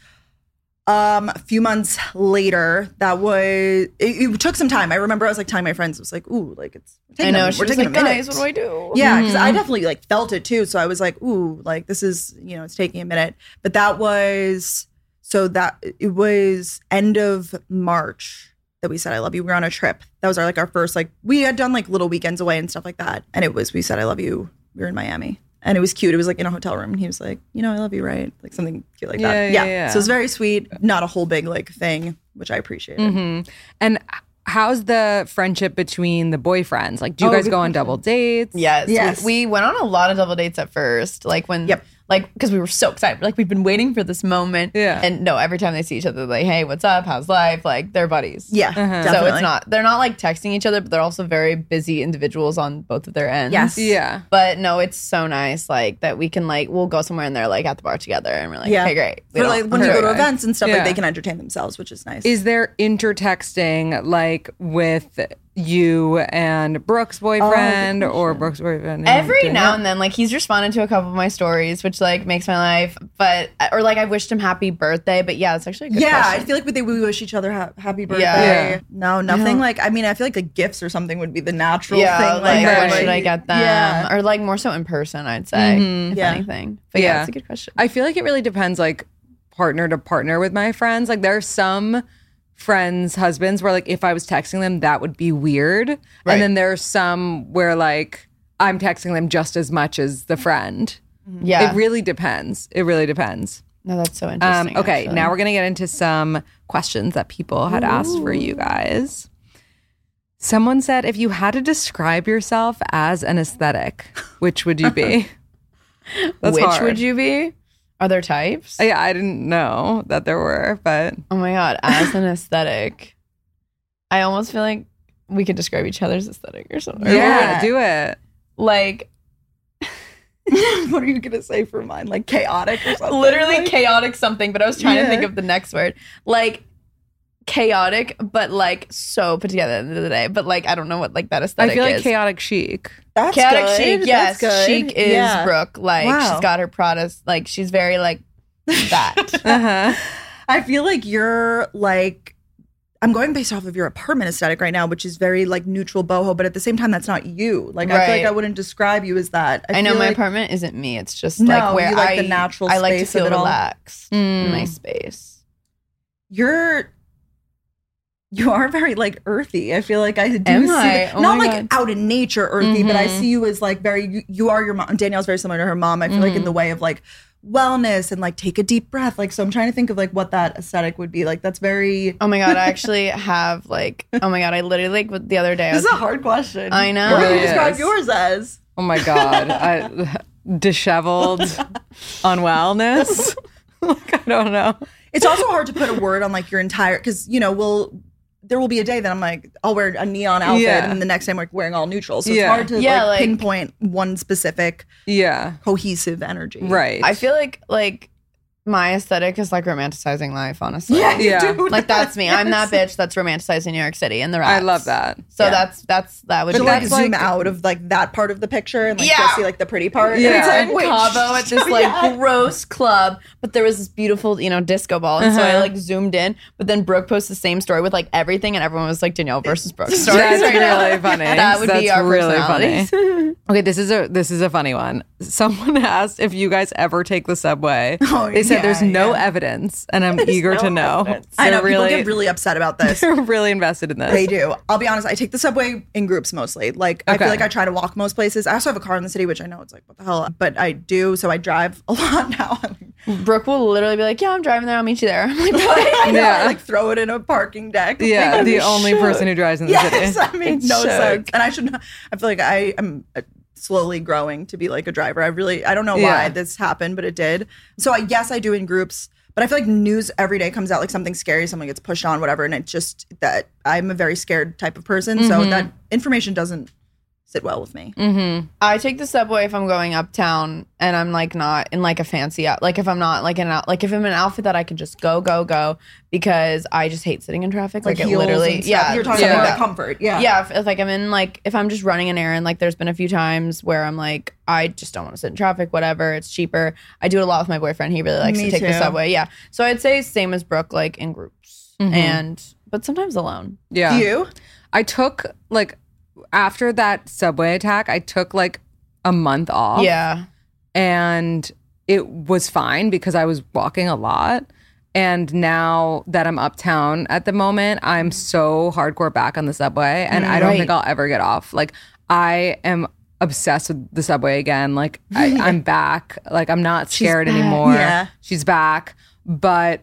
um a few months later. That was it, it took some time. I remember I was like telling my friends, I was like, ooh, like it's taking I know. a, we're taking like, a minute. guys, what do I do? Yeah, because I definitely like felt it too. So I was like, ooh, like this is, you know, it's taking a minute. But that was so that it was end of March that we said I love you. We were on a trip. That was our like our first like we had done like little weekends away and stuff like that. And it was we said I love you. We were in Miami. And it was cute. It was like in a hotel room. And he was like, you know, I love you, right? Like something cute like Yeah, that. yeah, yeah. So it's very sweet. Not a whole big like thing, which I appreciated. Mm-hmm. And how's the friendship between the boyfriends? Like, do you Oh, guys go on double dates? Yes. we- Yes. We, went on a lot of double dates at first. Like when, Yep. Like, because we were so excited. Like, we've been waiting for this moment. Yeah. And no, every time they see each other, they're like, hey, what's up? How's life? Like, they're buddies. Yeah. Uh-huh. So Definitely. it's not, they're not like texting each other, but they're also very busy individuals on both of their ends. Yes. Yeah. But no, it's so nice, like that we can like we'll go somewhere and they're like at the bar together, and we're like, Yeah. okay, great. We For don't- like when you go to events and stuff, Yeah. like they can entertain themselves, which is nice. Is there intertexting like with you and Brooke's oh, boyfriend or Brooke's boyfriend? Every Danielle? now and then, like he's responded to a couple of my stories, which like makes my life. But or like I wished him happy birthday. But yeah, it's actually a good yeah, question. I feel like we, we wish each other ha- happy birthday. Yeah. No, nothing like. I mean, I feel like the gifts or something would be the natural yeah, thing. like, Right. what should I get them? Yeah. Or like more so in person, I'd say, mm-hmm. if Yeah. anything. But yeah, Yeah. it's a good question. I feel like it really depends, like partner to partner with my friends. Like there are some friends' husbands where like if I was texting them, that would be weird. Right. And then there are some where like I'm texting them just as much as the friend. yeah, It really depends. It really depends. no, that's so Um, interesting. okay, actually. now we're gonna get into some questions that people had asked for you guys. Someone said, if you had to describe yourself as an aesthetic, which would you be? That's which hard. would you be? Are there types? Yeah, I didn't know that there were, but Oh my god, as an aesthetic, I almost feel like we could describe each other's aesthetic or something. yeah, Yeah. do it. Like what are you gonna say for mine? Like chaotic or something? literally Like- chaotic something, but I was trying to think of the next word. Like chaotic, but like so put together at the end of the day. But like I don't know what like that aesthetic. I feel like is. chaotic chic. That's chaotic good. chic, yes. That's good. Chic is Yeah. Brooke. Like Wow. she's got her Prada. Like she's very like that. Uh-huh. I feel like you're like I'm going based off of your apartment aesthetic right now, which is very like neutral boho, but at the same time, that's not you. Like I feel like I wouldn't describe you as that. I, know my like- apartment isn't me. It's just No, like where you like I the natural I like to feel it all. relaxed in my Mm. space. you're you are very like earthy. I feel like I do Am see I? Oh not like God. out in nature earthy, but I Mhm. see you as like very you, you are your mom. Danielle's very similar to her mom. I feel like in the way of like wellness and like take a deep breath. Like so I'm trying to think of like what that aesthetic would be. Like that's very Oh my god, I actually have like oh my god, I literally like the other day I This was is a hard question. I know. What do you really describe yours as? Oh my god, I, disheveled, unwellness. like, I don't know. It's also hard to put a word on like your entire because you know we'll there will be a day that I'm like I'll wear a neon outfit Yeah. and the next day I'm like wearing all neutral. So it's hard to Yeah, like, like- pinpoint one specific Yeah, cohesive energy. right. I feel like like my aesthetic is like romanticizing life, honestly. Yeah. Like that's me. I'm that bitch that's romanticizing New York City and the rats. I love that. So Yeah. that's that's that would To be like zoom like- out of like that part of the picture and like Yeah. just see like the pretty part. And Yeah. it's in like, wait, Cabo at this like yeah. gross club, but there was this beautiful, you know, disco ball, and so I Uh-huh. like zoomed in. But then Brooke posted the same story with like everything, and everyone was like Danielle versus Brooke stories That's right now. really funny. That would be our really funny. Okay, this is a this is a funny one. Someone asked if you guys ever take the subway. Oh, they said yeah, there's no yeah. evidence, and I'm eager to know. I know They're people get really upset about this. they're really invested in this. They do. I'll be honest. I take the subway in groups mostly. Like I feel like I try to walk most places. I also have a car in the city, which I know it's like what the hell, but I do. So I drive a lot now. Brooke will literally be like, "Yeah, I'm driving there. I'll meet you there." I'm like, "What?" I Yeah. Like throw it in a parking deck. Yeah, Like, the only should. person who drives in the Yes, city. that makes It no should. sense. And I should. not- I feel like I am uh, slowly growing to be like a driver. I really. I don't know Yeah. why this happened, but it did. So I guess I do in groups. But I feel like news every day comes out like something scary, someone gets pushed on, whatever, and it's just that I'm a very scared type of person. Mm-hmm. So that information doesn't sit well with me. Mm-hmm. I take the subway if I'm going uptown and I'm like not in like a fancy out like if I'm not like in an out like if I'm in an outfit that I can just go go go because I just hate sitting in traffic. Like, it literally yeah. you're talking yeah. about like comfort. Yeah, yeah if, if like I'm in like if I'm just running an errand like there's been a few times where I'm like I just don't want to sit in traffic whatever it's cheaper. I do it a lot with my boyfriend. He really likes Me to take the subway. Yeah. So I'd say same as Brooke like in groups. Mm-hmm. And but sometimes alone. Yeah. Do you? I took like after that subway attack, I took like a month off. yeah and it was fine because I was walking a lot. And now that I'm uptown at the moment, I'm so hardcore back on the subway, and I don't Right. think I'll ever get off. Like I am obsessed with the subway again. Like I, I'm back. Like I'm not scared back. anymore. Yeah. She's back, but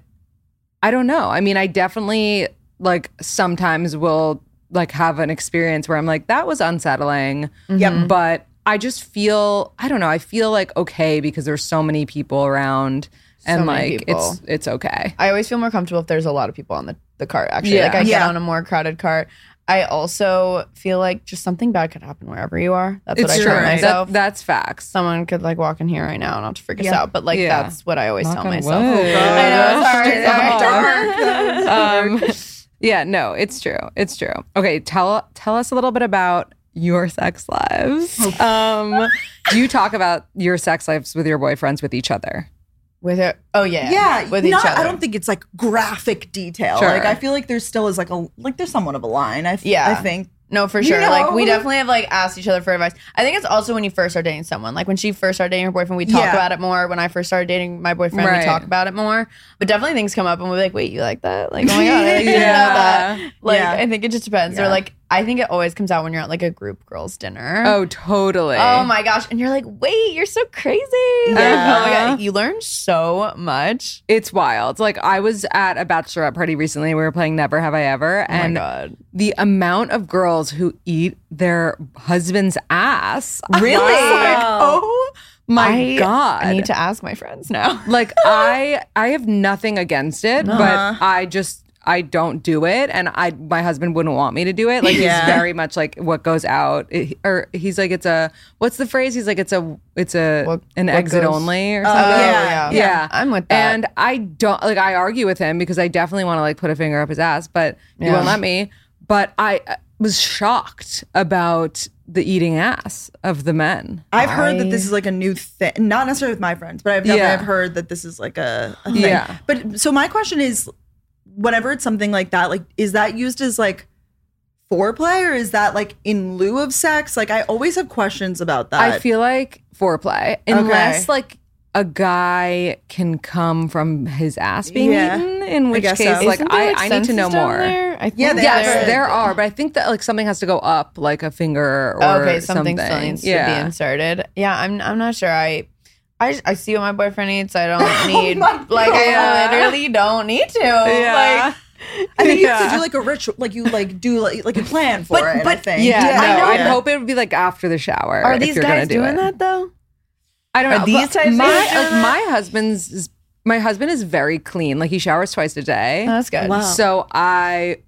I don't know. I mean, I definitely like sometimes will like have an experience where I'm like, that was unsettling. Yep. But I just feel I don't know. I feel like okay because there's so many people around, and many like people. it's it's okay. I always feel more comfortable if there's a lot of people on the, the cart, actually. Like Yeah. I get Yeah. on a more crowded cart. I also feel like just something bad could happen wherever you are. That's what I It's tell true. myself. That, that's facts. Someone could like walk in here right now and not to freak us out. But like Yeah. that's what I always Knock tell myself. wood. I know, sorry. sorry. um, yeah, no, it's true. It's true. Okay, tell tell us a little bit about your sex lives. Um, do you talk about your sex lives with your boyfriends with each other? with it. Oh yeah. Yeah, With not, each other. I don't think it's like graphic detail. Sure. Like I feel like there still is like a like there's somewhat of a line. I f- Yeah. I think. No, for You sure. Like we definitely have like asked each other for advice. I think it's also when you first start dating someone. Like when she first started dating her boyfriend, we talk Yeah. about it more. When I first started dating my boyfriend, Right. we talk about it more. But definitely things come up and we're like, wait, you like that? Like, oh my god, I didn't know that. Like Yeah. I think it just depends. Or Yeah. like I think it always comes out when you're at like a group girls dinner. Oh, totally. Oh my gosh. And you're like, wait, you're so crazy. Yeah. oh my God. You learn so much. It's wild. Like I was at a bachelorette party recently. We were playing Never Have I Ever, Oh my and God. the amount of girls who eat their husband's ass. Really? Like, oh my I- god! I need to ask my friends now. like I I have nothing against it, Uh-huh. but I just I don't do it, and I my husband wouldn't want me to do it. Like Yeah. he's very much like what goes out, it- or he's like it's a what's the phrase? He's like it's a it's a What- an what exit goes- only or Oh, something. yeah, yeah, I'm with that. And I don't like I argue with him because I definitely want to like put a finger up his ass, but he won't let me. But I was shocked about the eating ass of the men. I've heard that this is like a new thing, not necessarily with my friends, but I've Yeah. have heard that this is like a, a thing. Yeah. But so my question is, whenever it's something like that, like is that used as like foreplay or is that like in lieu of sex? Like I always have questions about that. I feel like foreplay, unless like a guy can come from his ass being Yeah. eaten. In which guess case, so. like Isn't there, I, I need to know more. there? I think Yeah, they Yes, there are, but I think that like something has to go up, like a finger or okay, something. something, still needs to yeah. be inserted. Yeah, I'm I'm not sure. I I, I see what my boyfriend eats. I don't Oh need my like I God. literally don't need to. Yeah. Like I think you have to do like a ritual, like you like do like like you plan for But- it. I but- think. Yeah, I no, know. I'd Yeah. hope it would be like after the shower. are these guys do doing it. that though? I don't Are know. these but types my guys doing like that? my husband's is my husband is very clean. Like he showers twice a day. Oh, that's good. Wow. So I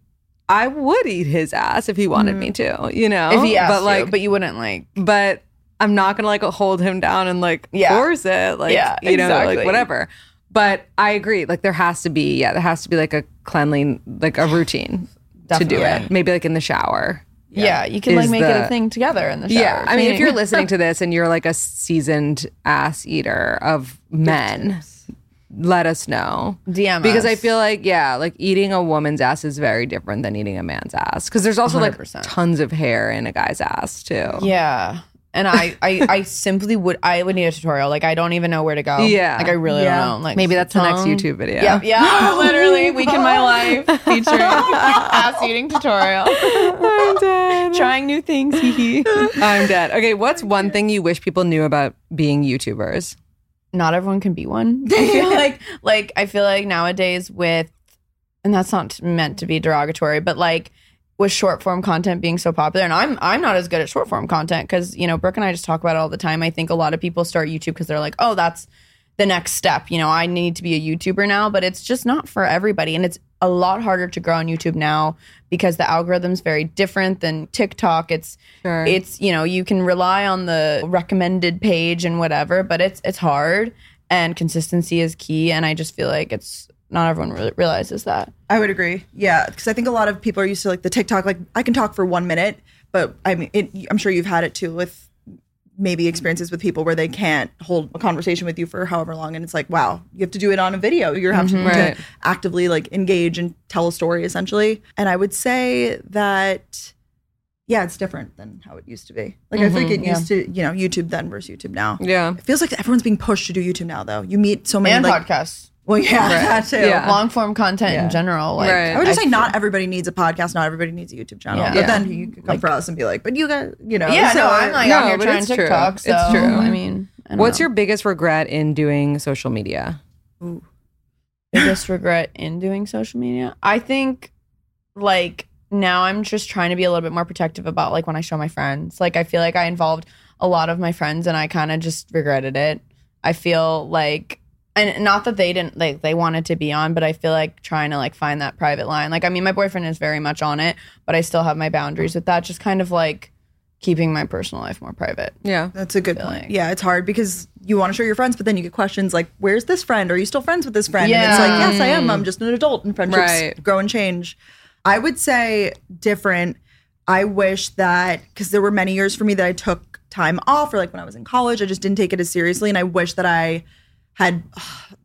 I would eat his ass if he wanted hmm. me to, you know. If he asked but like you, but you wouldn't like. but I'm not gonna like hold him down and like Yeah. force it. Like Yeah, you know, like whatever. But I agree. Like there has to be, yeah, there has to be like a cleanling, like a routine to do it. Maybe like in the shower. Yeah, you can like Is make it a thing together in the shower. Yeah. I mean, if you're listening to this and you're like a seasoned ass eater of men, let us know. DM Because I feel like, yeah, like eating a woman's ass is very different than eating a man's ass. Because there's also like 100%. tons of hair in a guy's ass too. Yeah. And I, I, I simply would, I would need a tutorial. Like, I don't even know where to go. Yeah. Like, I really Yeah. don't know. Like, Maybe that's the next. YouTube video. Yeah, yeah, literally, week in my life featuring ass eating tutorial. I'm dead. Trying new things. hee hee. I'm dead. Okay, what's one thing you wish people knew about being YouTubers? Not everyone can be one. I feel like, like I feel like nowadays with, and that's not meant to be derogatory, but like with short form content being so popular, and I'm I'm not as good at short form content because you know Brooke and I just talk about it all the time. I think a lot of people start YouTube because they're like, oh, that's the next step. You know, I need to be a YouTuber now, but it's just not for everybody. And it's a lot harder to grow on YouTube now because the algorithm's very different than TikTok. It's Sure. it's, you know, you can rely on the recommended page and whatever, but it's it's hard and consistency is key and I just feel like it's not everyone really realizes that. I would agree. Yeah, because I think a lot of people are used to like the TikTok. Like I can talk for one minute, but I mean, it, I'm sure you've had it too with maybe experiences with people where they can't hold a conversation with you for however long, and it's like, wow, you have to do it on a video. You have to, mm-hmm. Right. to actively like engage and tell a story essentially. And I would say that. Yeah, it's different than how it used to be. Like I think it mm-hmm. used to, you know, YouTube then versus YouTube now. Yeah. It feels like everyone's being pushed to do YouTube now, though. You meet so many And like, podcasts. Well, yeah, that too. Yeah. Long form content in general. Like Right. I would just I say not everybody needs a podcast. Not everybody needs a YouTube channel. Yeah. But Yeah. then you could come for us and be like, but you got, you know. Yeah, so no, I'm like No, out here but trying it's true. TikTok. It's true. I mean, I don't What's know. your biggest regret in doing social media? biggest regret in doing social media? I think like now I'm just trying to be a little bit more protective about like when I show my friends. Like I feel like I involved a lot of my friends and I kind of just regretted it. I feel like and not that they didn't like they wanted to be on, but I feel like trying to like find that private line. Like I mean my boyfriend is very much on it, but I still have my boundaries with that. Just kind of like keeping my personal life more private. Yeah. That's a good point. like- Yeah, it's hard because you want to show your friends, but then you get questions like, "Where's this friend? Are you still friends with this friend?" And it's like, "Yes, I am. I'm just an adult, and friendships Right. grow and change." I would say different. I wish that because there were many years for me that I took time off, or like when I was in college, I just didn't take it as seriously, and I wish that I had uh,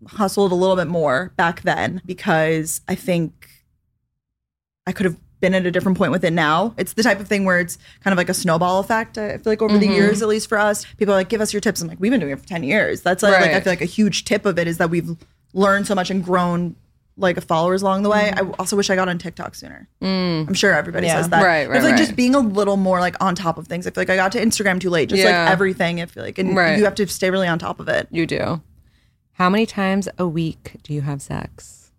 hustled a little bit more back then because I think I could have been at a different point with it now. It's the type of thing where it's kind of like a snowball effect. I feel like over the mm-hmm. years, at least for us, people are like, give us your tips. I'm like, we've been doing it for 10 years. That's like, like I feel like a huge tip of it is that we've learned so much and grown like a followers along the way. Mm-hmm. I also wish I got on TikTok sooner. Mm. I'm sure everybody Yeah. says that. Right, But I feel right, like right. just being a little more like on top of things. I feel like I got to Instagram too late. Just Yeah. like everything. I feel like, and Right. you have to stay really on top of it. You do. How many times a week do you have sex?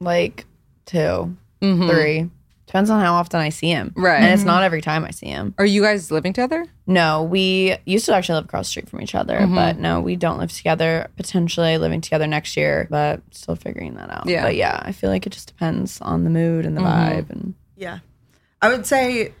Like 2 Mhm. three. Depends on how often I see him. Right. And it's not every time I see him. Are you guys living together? No, we used to actually live across the street from each other, Mm-hmm. but no, we don't live together. Potentially living together next year, but still figuring that out. Yeah. But yeah, I feel like it just depends on the mood and the Mm-hmm. vibe. And Yeah. I would say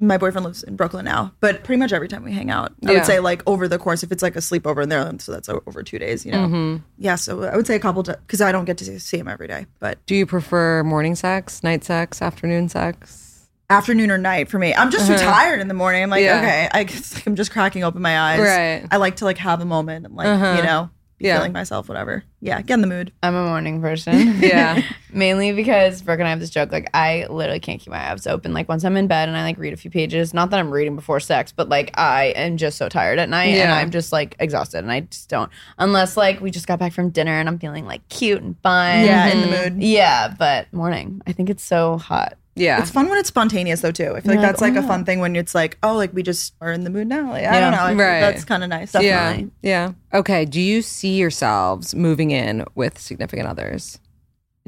my boyfriend lives in Brooklyn now, but pretty much every time we hang out, I Yeah. would say like over the course, if it's like a sleepover in there, so that's over two days, you know? Mm-hmm. Yeah. So I would say a couple because I don't get to see him every day, but Do you prefer morning sex, night sex, afternoon sex? afternoon or night for me, I'm just too tired in the morning. I'm like, Uh-huh. Yeah. okay, I guess, like, I'm just cracking open my eyes. Right. I like to like have a moment and like, Uh-huh. you know, be Yeah. feeling myself, whatever. Yeah. Get in the mood. I'm a morning person. Yeah. Mainly because Brooke and I have this joke. Like, I literally can't keep my eyes open. Like, once I'm in bed and I like read a few pages, not that I'm reading before sex, but like, I am just so tired at night and I'm just like exhausted and I just don't. Unless like we just got back from dinner and I'm feeling like cute and fun. Yeah. In the mm-hmm. mood. Yeah, but morning. I think it's so hot. Yeah. It's fun when it's spontaneous though too. I feel like You're that's like, like a fun thing when it's like, oh, like we just are in the mood now. Like, I Yeah. don't know. I Right. That's kind of nice. yeah. Definitely. Yeah. Okay. Do you see yourselves moving in with significant others?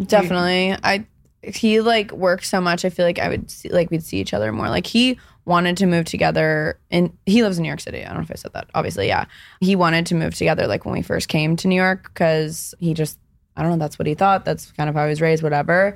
Definitely. I he like works so much. I feel like I would see like we'd see each other more. Like he wanted to move together and he lives in New York City. I don't know if I said that. Obviously, yeah. He wanted to move together like when we first came to New York because he just I don't know, that's what he thought. That's kind of how he was raised, whatever.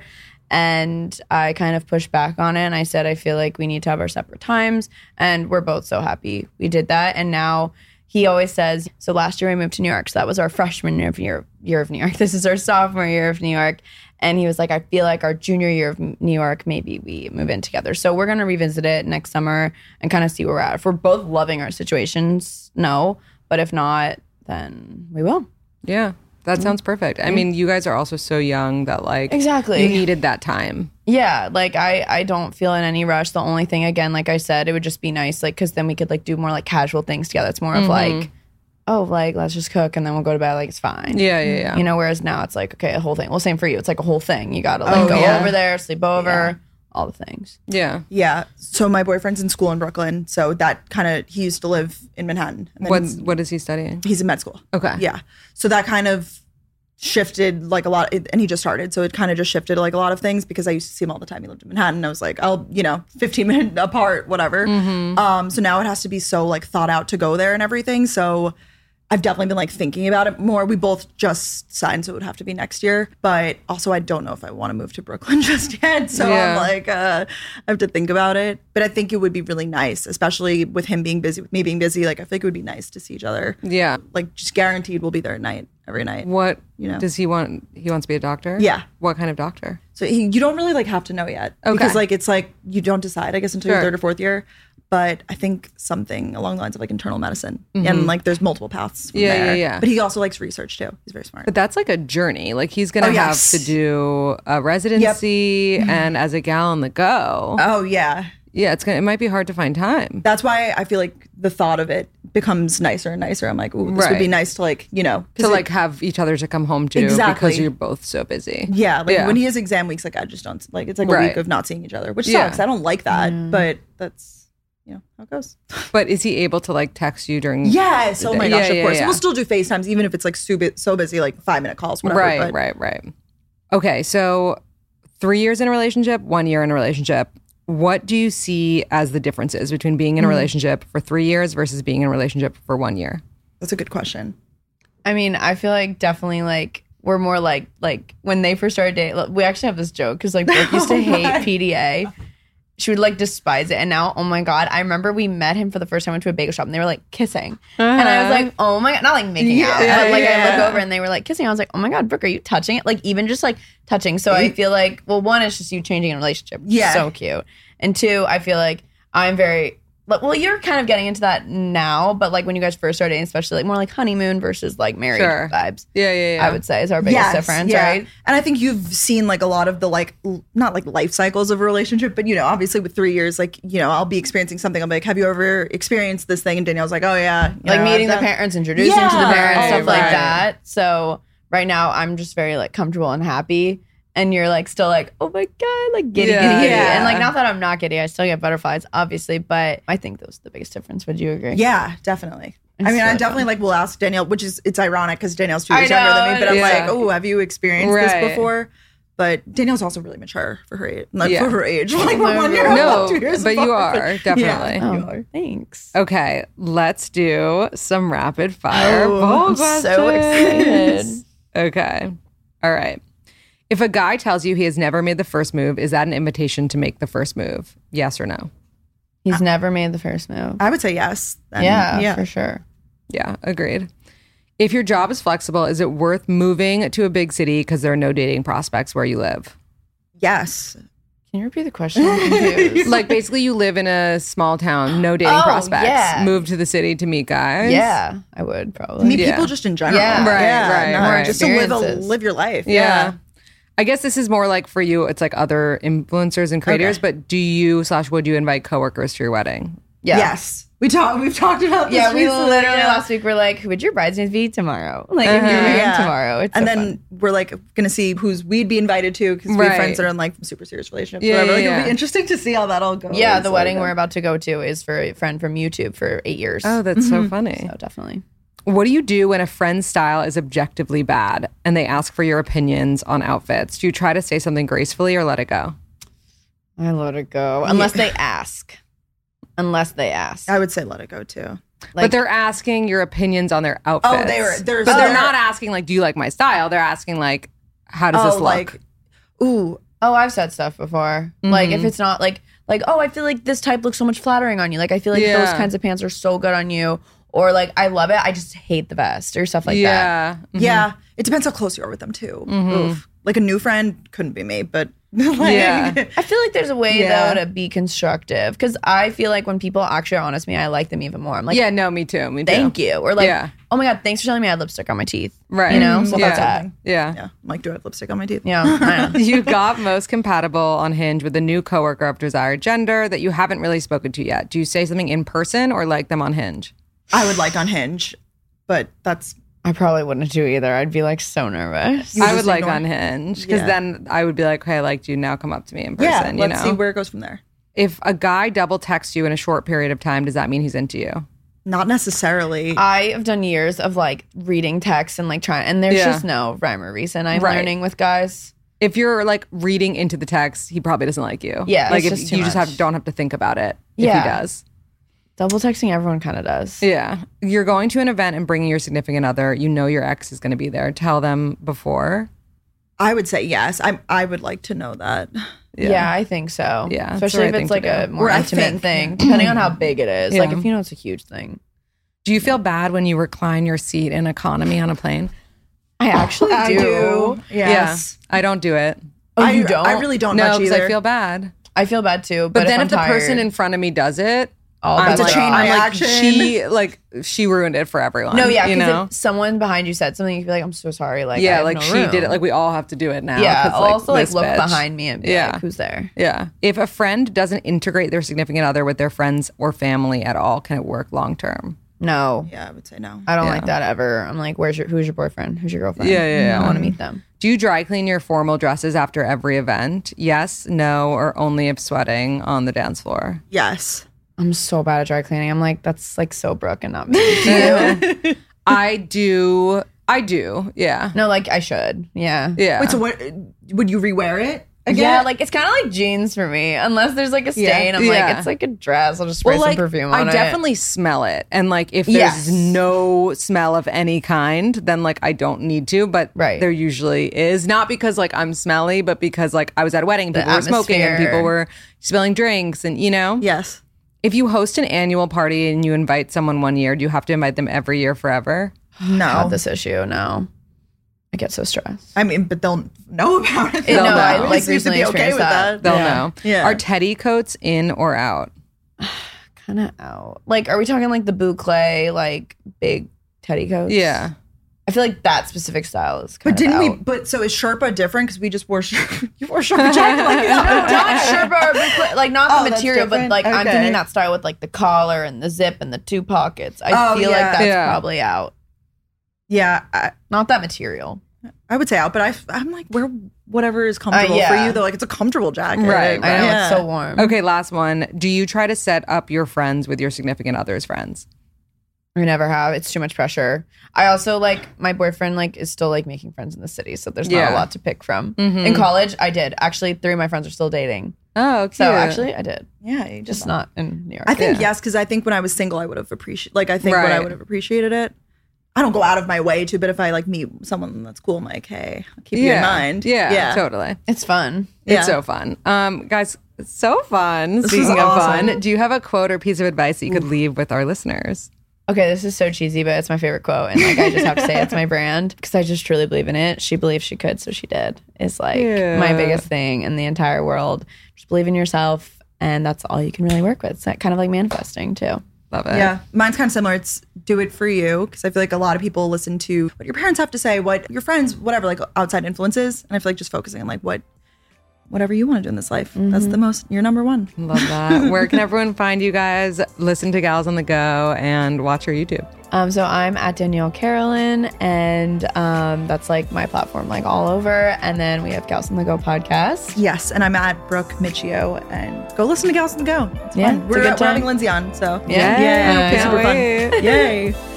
And I kind of pushed back on it and I said I feel like we need to have our separate times and we're both so happy we did that and now he always says, so last year we moved to New York. So that was our freshman year of, year, year of New York. This is our sophomore year of New York. And he was like, I feel like our junior year of New York, maybe we move in together. So we're going to revisit it next summer and kind of see where we're at. If we're both loving our situations, no. But if not, then we will. Yeah. That mm-hmm. sounds perfect. I mm-hmm. mean, you guys are also so young that like Exactly. you needed that time. Yeah, like I I don't feel in any rush. The only thing again, like I said, it would just be nice, like because then we could like do more like casual things together. It's more of mm-hmm. like, oh, like let's just cook and then we'll go to bed. Like it's fine. Yeah, yeah, yeah. You know, whereas now it's like okay, a whole thing. Well, same for you. It's like a whole thing. You got to like Oh, go yeah. over there, sleep over, all the things. yeah. Yeah. So my boyfriend's in school in Brooklyn. So that kind of he used to live in Manhattan. And then What's what is he studying? he's in med school. Okay. Yeah. So that kind of shifted like a lot and he just started. So it kind of just shifted like a lot of things because I used to see him all the time. He lived in Manhattan. I was like, I'll, you know, 15 minutes apart, whatever. Mm-hmm. Um, so now it has to be so like thought out to go there and everything. So I've definitely been like thinking about it more. We both just signed, so it would have to be next year. But also, I don't know if I want to move to Brooklyn just yet. So Yeah. I'm like, uh, I have to think about it. But I think it would be really nice, especially with him being busy, with me being busy. Like, I think it would be nice to see each other. Yeah. Like, just guaranteed we'll be there at night, every night. What You know. does he want? He wants to be a doctor. Yeah. What kind of doctor? So he, you don't really like have to know yet Okay. because like it's like you don't decide, I guess, until Sure. your third or fourth year. But I think something along the lines of like internal medicine, and like there's multiple paths. From Mm-hmm. Yeah, yeah, yeah. But he also likes research too. He's very smart. But that's like a journey. Like he's gonna Oh, have yes. to do a residency and as a gal on the go. oh yeah, yeah, it's gonna. It might be hard to find time. that's why I feel like the thought of it becomes nicer and nicer. I'm like, ooh, this would be nice to like, you know, to it- like have each other to come home to Exactly. because you're both so busy. yeah, like Yeah. when he has exam weeks, like I just don't like it's like a Right. week of not seeing each other, which Yeah. sucks. I don't like that, but that's you know how it goes. But is he able to like text you during? Yes. Oh my gosh, yeah, of course. yeah. We'll still do FaceTimes, even if it's like so, bu- so busy, like five minute calls, whatever. Right, but right, right. Okay, so three years in a relationship, one year in a relationship. What do you see as the differences between being in Mm-hmm. a relationship for three years versus being in a relationship for one year? That's a good question. I mean, I feel like definitely like we're more like like when they first started dating. We actually have this joke because like Brooke used to Oh hate. PDA. She would like despise it, and now oh my god! I remember we met him for the first time. Went to a bagel shop, and they were like kissing, and I was uh-huh. like, oh my god, not like making out, but like I look over and they were like kissing. I was like, oh my god, Brooke, are you touching it? Like even just like touching. So I feel like well, one is just you changing a relationship. Yeah. so cute, and two, I feel like I'm very. Like, Well, you're kind of getting into that now, but like when you guys first started, especially like more like honeymoon versus like married Sure. vibes. Yeah, yeah, yeah. I would say is our biggest difference, yeah. right? And I think you've seen like a lot of the like l- not like life cycles of a relationship, but you know, obviously with three years, like you know, I'll be experiencing something. I'm like, have you ever experienced this thing? And Danielle's like, oh yeah, you Like know, meeting the parents, introducing to the parents, right, stuff like that. So right now, I'm just very like comfortable and happy. And you're like still like, oh my god, like giddy, Yeah, giddy, giddy. yeah. And like not that I'm not giddy, I still get butterflies, obviously, but I think that was the biggest difference. Would you agree? Yeah, definitely. It's I mean, I definitely fun. like will ask Danielle, which is it's ironic because Danielle's two years younger than me, but I'm yeah. like, oh, have you experienced Right. this before? But Danielle's also really mature for her age. Like Yeah. for her age, like we're one year No, two years but you are, definitely. Yeah, you Oh, are. thanks. Okay, let's do some rapid fire Oh, I'm so excited. Okay. All right. If a guy tells you he has never made the first move, is that an invitation to make the first move? Yes or no? He's never made the first move. I would say yes. then. yeah, yeah. for sure. Yeah, agreed. If your job is flexible, is it worth moving to a big city because there are no dating prospects where you live? Yes. Can you repeat the question? I'm confused. Like basically you live in a small town, no dating Oh, prospects. yeah. Move to the city to meet guys. yeah, I would probably. meet Yeah. people just in general. Yeah. Right, right, no, right. Just to live, a, Experiences. live your life. Yeah. I guess this is more like for you, it's like other influencers and creators, Okay. but do you slash would you invite coworkers to your wedding? yeah. Yes. We talked. We've talked about this. Yeah, we recently, literally yeah. last week were like, "Who would your bridesmaids be tomorrow?" Like, if you're Uh-huh. married Yeah. tomorrow, it's and so then fun. we're like gonna see who's we'd be invited to because we have Right. friends that are in like super serious relationships. Yeah, whatever. yeah, like, It'll be interesting to see how that all goes. yeah, the So, wedding yeah. we're about to go to is for a friend from YouTube for eight years. Oh, that's so funny. so definitely. What do you do when a friend's style is objectively bad and they ask for your opinions on outfits? Do you try to say something gracefully or let it go? I let it go unless they ask. Unless they ask. I would say let it go too. but they're asking your opinions on their outfits. Oh, they were- they're- but oh, they're they're- not asking like, "Do you like my style?" They're asking like, "How does this oh, look?" like, ooh, Oh, I've said stuff before. Like Mm-hmm. if it's not like like oh, I feel like this type looks so much flattering on you. Like I feel like those kinds of pants are so good on you. Or like I love it. I just hate the best or stuff like that. yeah. Mhm. Yeah, it depends how close you are with them too. Oof. Like a new friend couldn't be me, but like, Yeah. I feel like there's a way Yeah. though to be constructive because I feel like when people actually are honest with me, I like them even more. I'm like, yeah, no, me too. Me too. thank you, or like, Yeah. oh my god, thanks for telling me I had lipstick on my teeth. Right. You know, stuff yeah. like that. Yeah. yeah, I'm like, do I have lipstick on my teeth? Yeah, I know. you got most compatible on Hinge with a new coworker of desired gender that you haven't really spoken to yet. Do you say something in person or like them on Hinge? I would like on Hinge, but that's I probably wouldn't do either. I'd be like so nervous. You I would like ignore- on Hinge because Yeah. then I would be like, "Hey, I liked you. Now come up to me in person." yeah. you Let's know, see where it goes from there. if a guy double texts you in a short period of time, does that mean he's into you? Not necessarily. I have done years of like reading text and like trying, and there's Yeah. just no rhyme or reason. I'm Right. learning with guys. If you're like reading into the text, he probably doesn't like you. Yeah, like it's if just too you just much. have don't have to think about it. If Yeah. he does. Double texting, everyone kind of does. Yeah. You're going to an event and bringing your significant other. You know your ex is going to be there. Tell them before. I would say yes. I I would like to know that. Yeah. I think so. Yeah, especially the if it's like a do. more Or intimate think, thing, depending on how big it is. Like if you know it's a huge thing. Do you feel bad when you recline your seat in economy on a plane? I actually I do. Yes. Yeah. I don't do it. Oh, I, you don't? I really don't no, because. I feel bad. I feel bad too. But, But, then I'm if, the person in front of me does it, Oh, I'm like, a chain I'm like, reaction. she like she ruined it for everyone. no, yeah, you know. if someone behind you said something, you'd be like, "I'm so sorry." Like, I yeah, have like no she room. did it. Like we all have to do it now. yeah. 'cause, I'll also like look bitch. behind me and be Yeah. like, "Who's there?" Yeah. If a friend doesn't integrate their significant other with their friends or family at all, can it work long term? No, Yeah, I would say no. I don't Yeah. like that ever. I'm like, "Where's your? Who's your boyfriend? Who's your girlfriend?" Yeah, yeah, yeah. I want to meet them. Do you dry clean your formal dresses after every event? Yes, no, or only if sweating on the dance floor? Yes. I'm so bad at dry cleaning. I'm like, that's like so Brooke and not me. Do? I do. I do. Yeah. no, like I should. Yeah. Yeah. Wait, so what would you rewear it? Again? Yeah, like it's kind of like jeans for me. Unless there's like a stain, Yeah. I'm Yeah. like, it's like a dress. I'll just spray well, like, some perfume I on it. I definitely smell it. And like if there's Yes. no smell of any kind, then like I don't need to, but Right. there usually is. Not because like I'm smelly, but because like I was at a wedding, The people were smoking and people were spilling drinks and you know? yes. If you host an annual party and you invite someone one year, do you have to invite them every year forever? No. had this issue. No, I get so stressed. I mean, but they'll know about it. no, know. I Always like seems to be okay with that. that. They'll Yeah. know. Yeah. Are teddy coats in or out? Kind of out. Like, are we talking like the boucle, like big teddy coats? Yeah. I feel like that specific style is. Kind But didn't of we? But so is Sherpa different? Because we just wore Sherpa. you wore Sherpa jacket like No, not Sherpa or boucle, like not Oh, the that's material, but different? like I'm Okay. thinking that style with like the collar and the zip and the two pockets. I Oh, feel yeah. like that's Yeah. probably out. Yeah, I, Not that material. I would say out, but I, I'm like wear whatever is comfortable yeah. for you. Though, like it's a comfortable jacket, Right, I know Yeah. it's so warm. Okay, last one. Do you try to set up your friends with your significant other's friends? I never have. It's too much pressure. I also like my boyfriend like is still like making friends in the city, so there's not Yeah. a lot to pick from. Mhm. In college, I did. Actually, three of my friends are still dating. Oh, cute. So actually, I did. Yeah, you Just just not in New York. I think Yeah. yes, because I think when I was single, I would have appreciated. Like I think when I Right. would have appreciated it. I don't go out of my way to, but if I like meet someone that's cool, I'm like, hey, I'll keep you in mind. Yeah, yeah. totally. it's fun. Yeah. It's so fun. Um, guys, it's so fun. This Speaking is of fun, do you have a quote or piece of advice that you could leave with our listeners? Okay, this is so cheesy, but it's my favorite quote, and like I just have to say it's my brand because I just truly believe in it. She believed she could, so she did. Is like Yeah. my biggest thing in the entire world. Just believe in yourself, and that's all you can really work with. It's that kind of like manifesting too. Love it. Yeah, mine's kind of similar. It's do it for you because I feel like a lot of people listen to what your parents have to say, what your friends, whatever, like outside influences, and I feel like just focusing on like what, whatever you want to do in this life. That's the most. You're number one. Love that. Where can everyone find you guys? Listen to Gals on the Go and watch our YouTube. Um, so I'm at Danielle Carolan, and um, that's like my platform, like all over. And then we have Gals on the Go podcast. Yes, and I'm at Brooke Miccio, and go listen to Gals on the Go. It's Yeah, fun. it's We're, good we're having Lindsay on, so Yeah. yeah, Can't super wait. fun. Yay.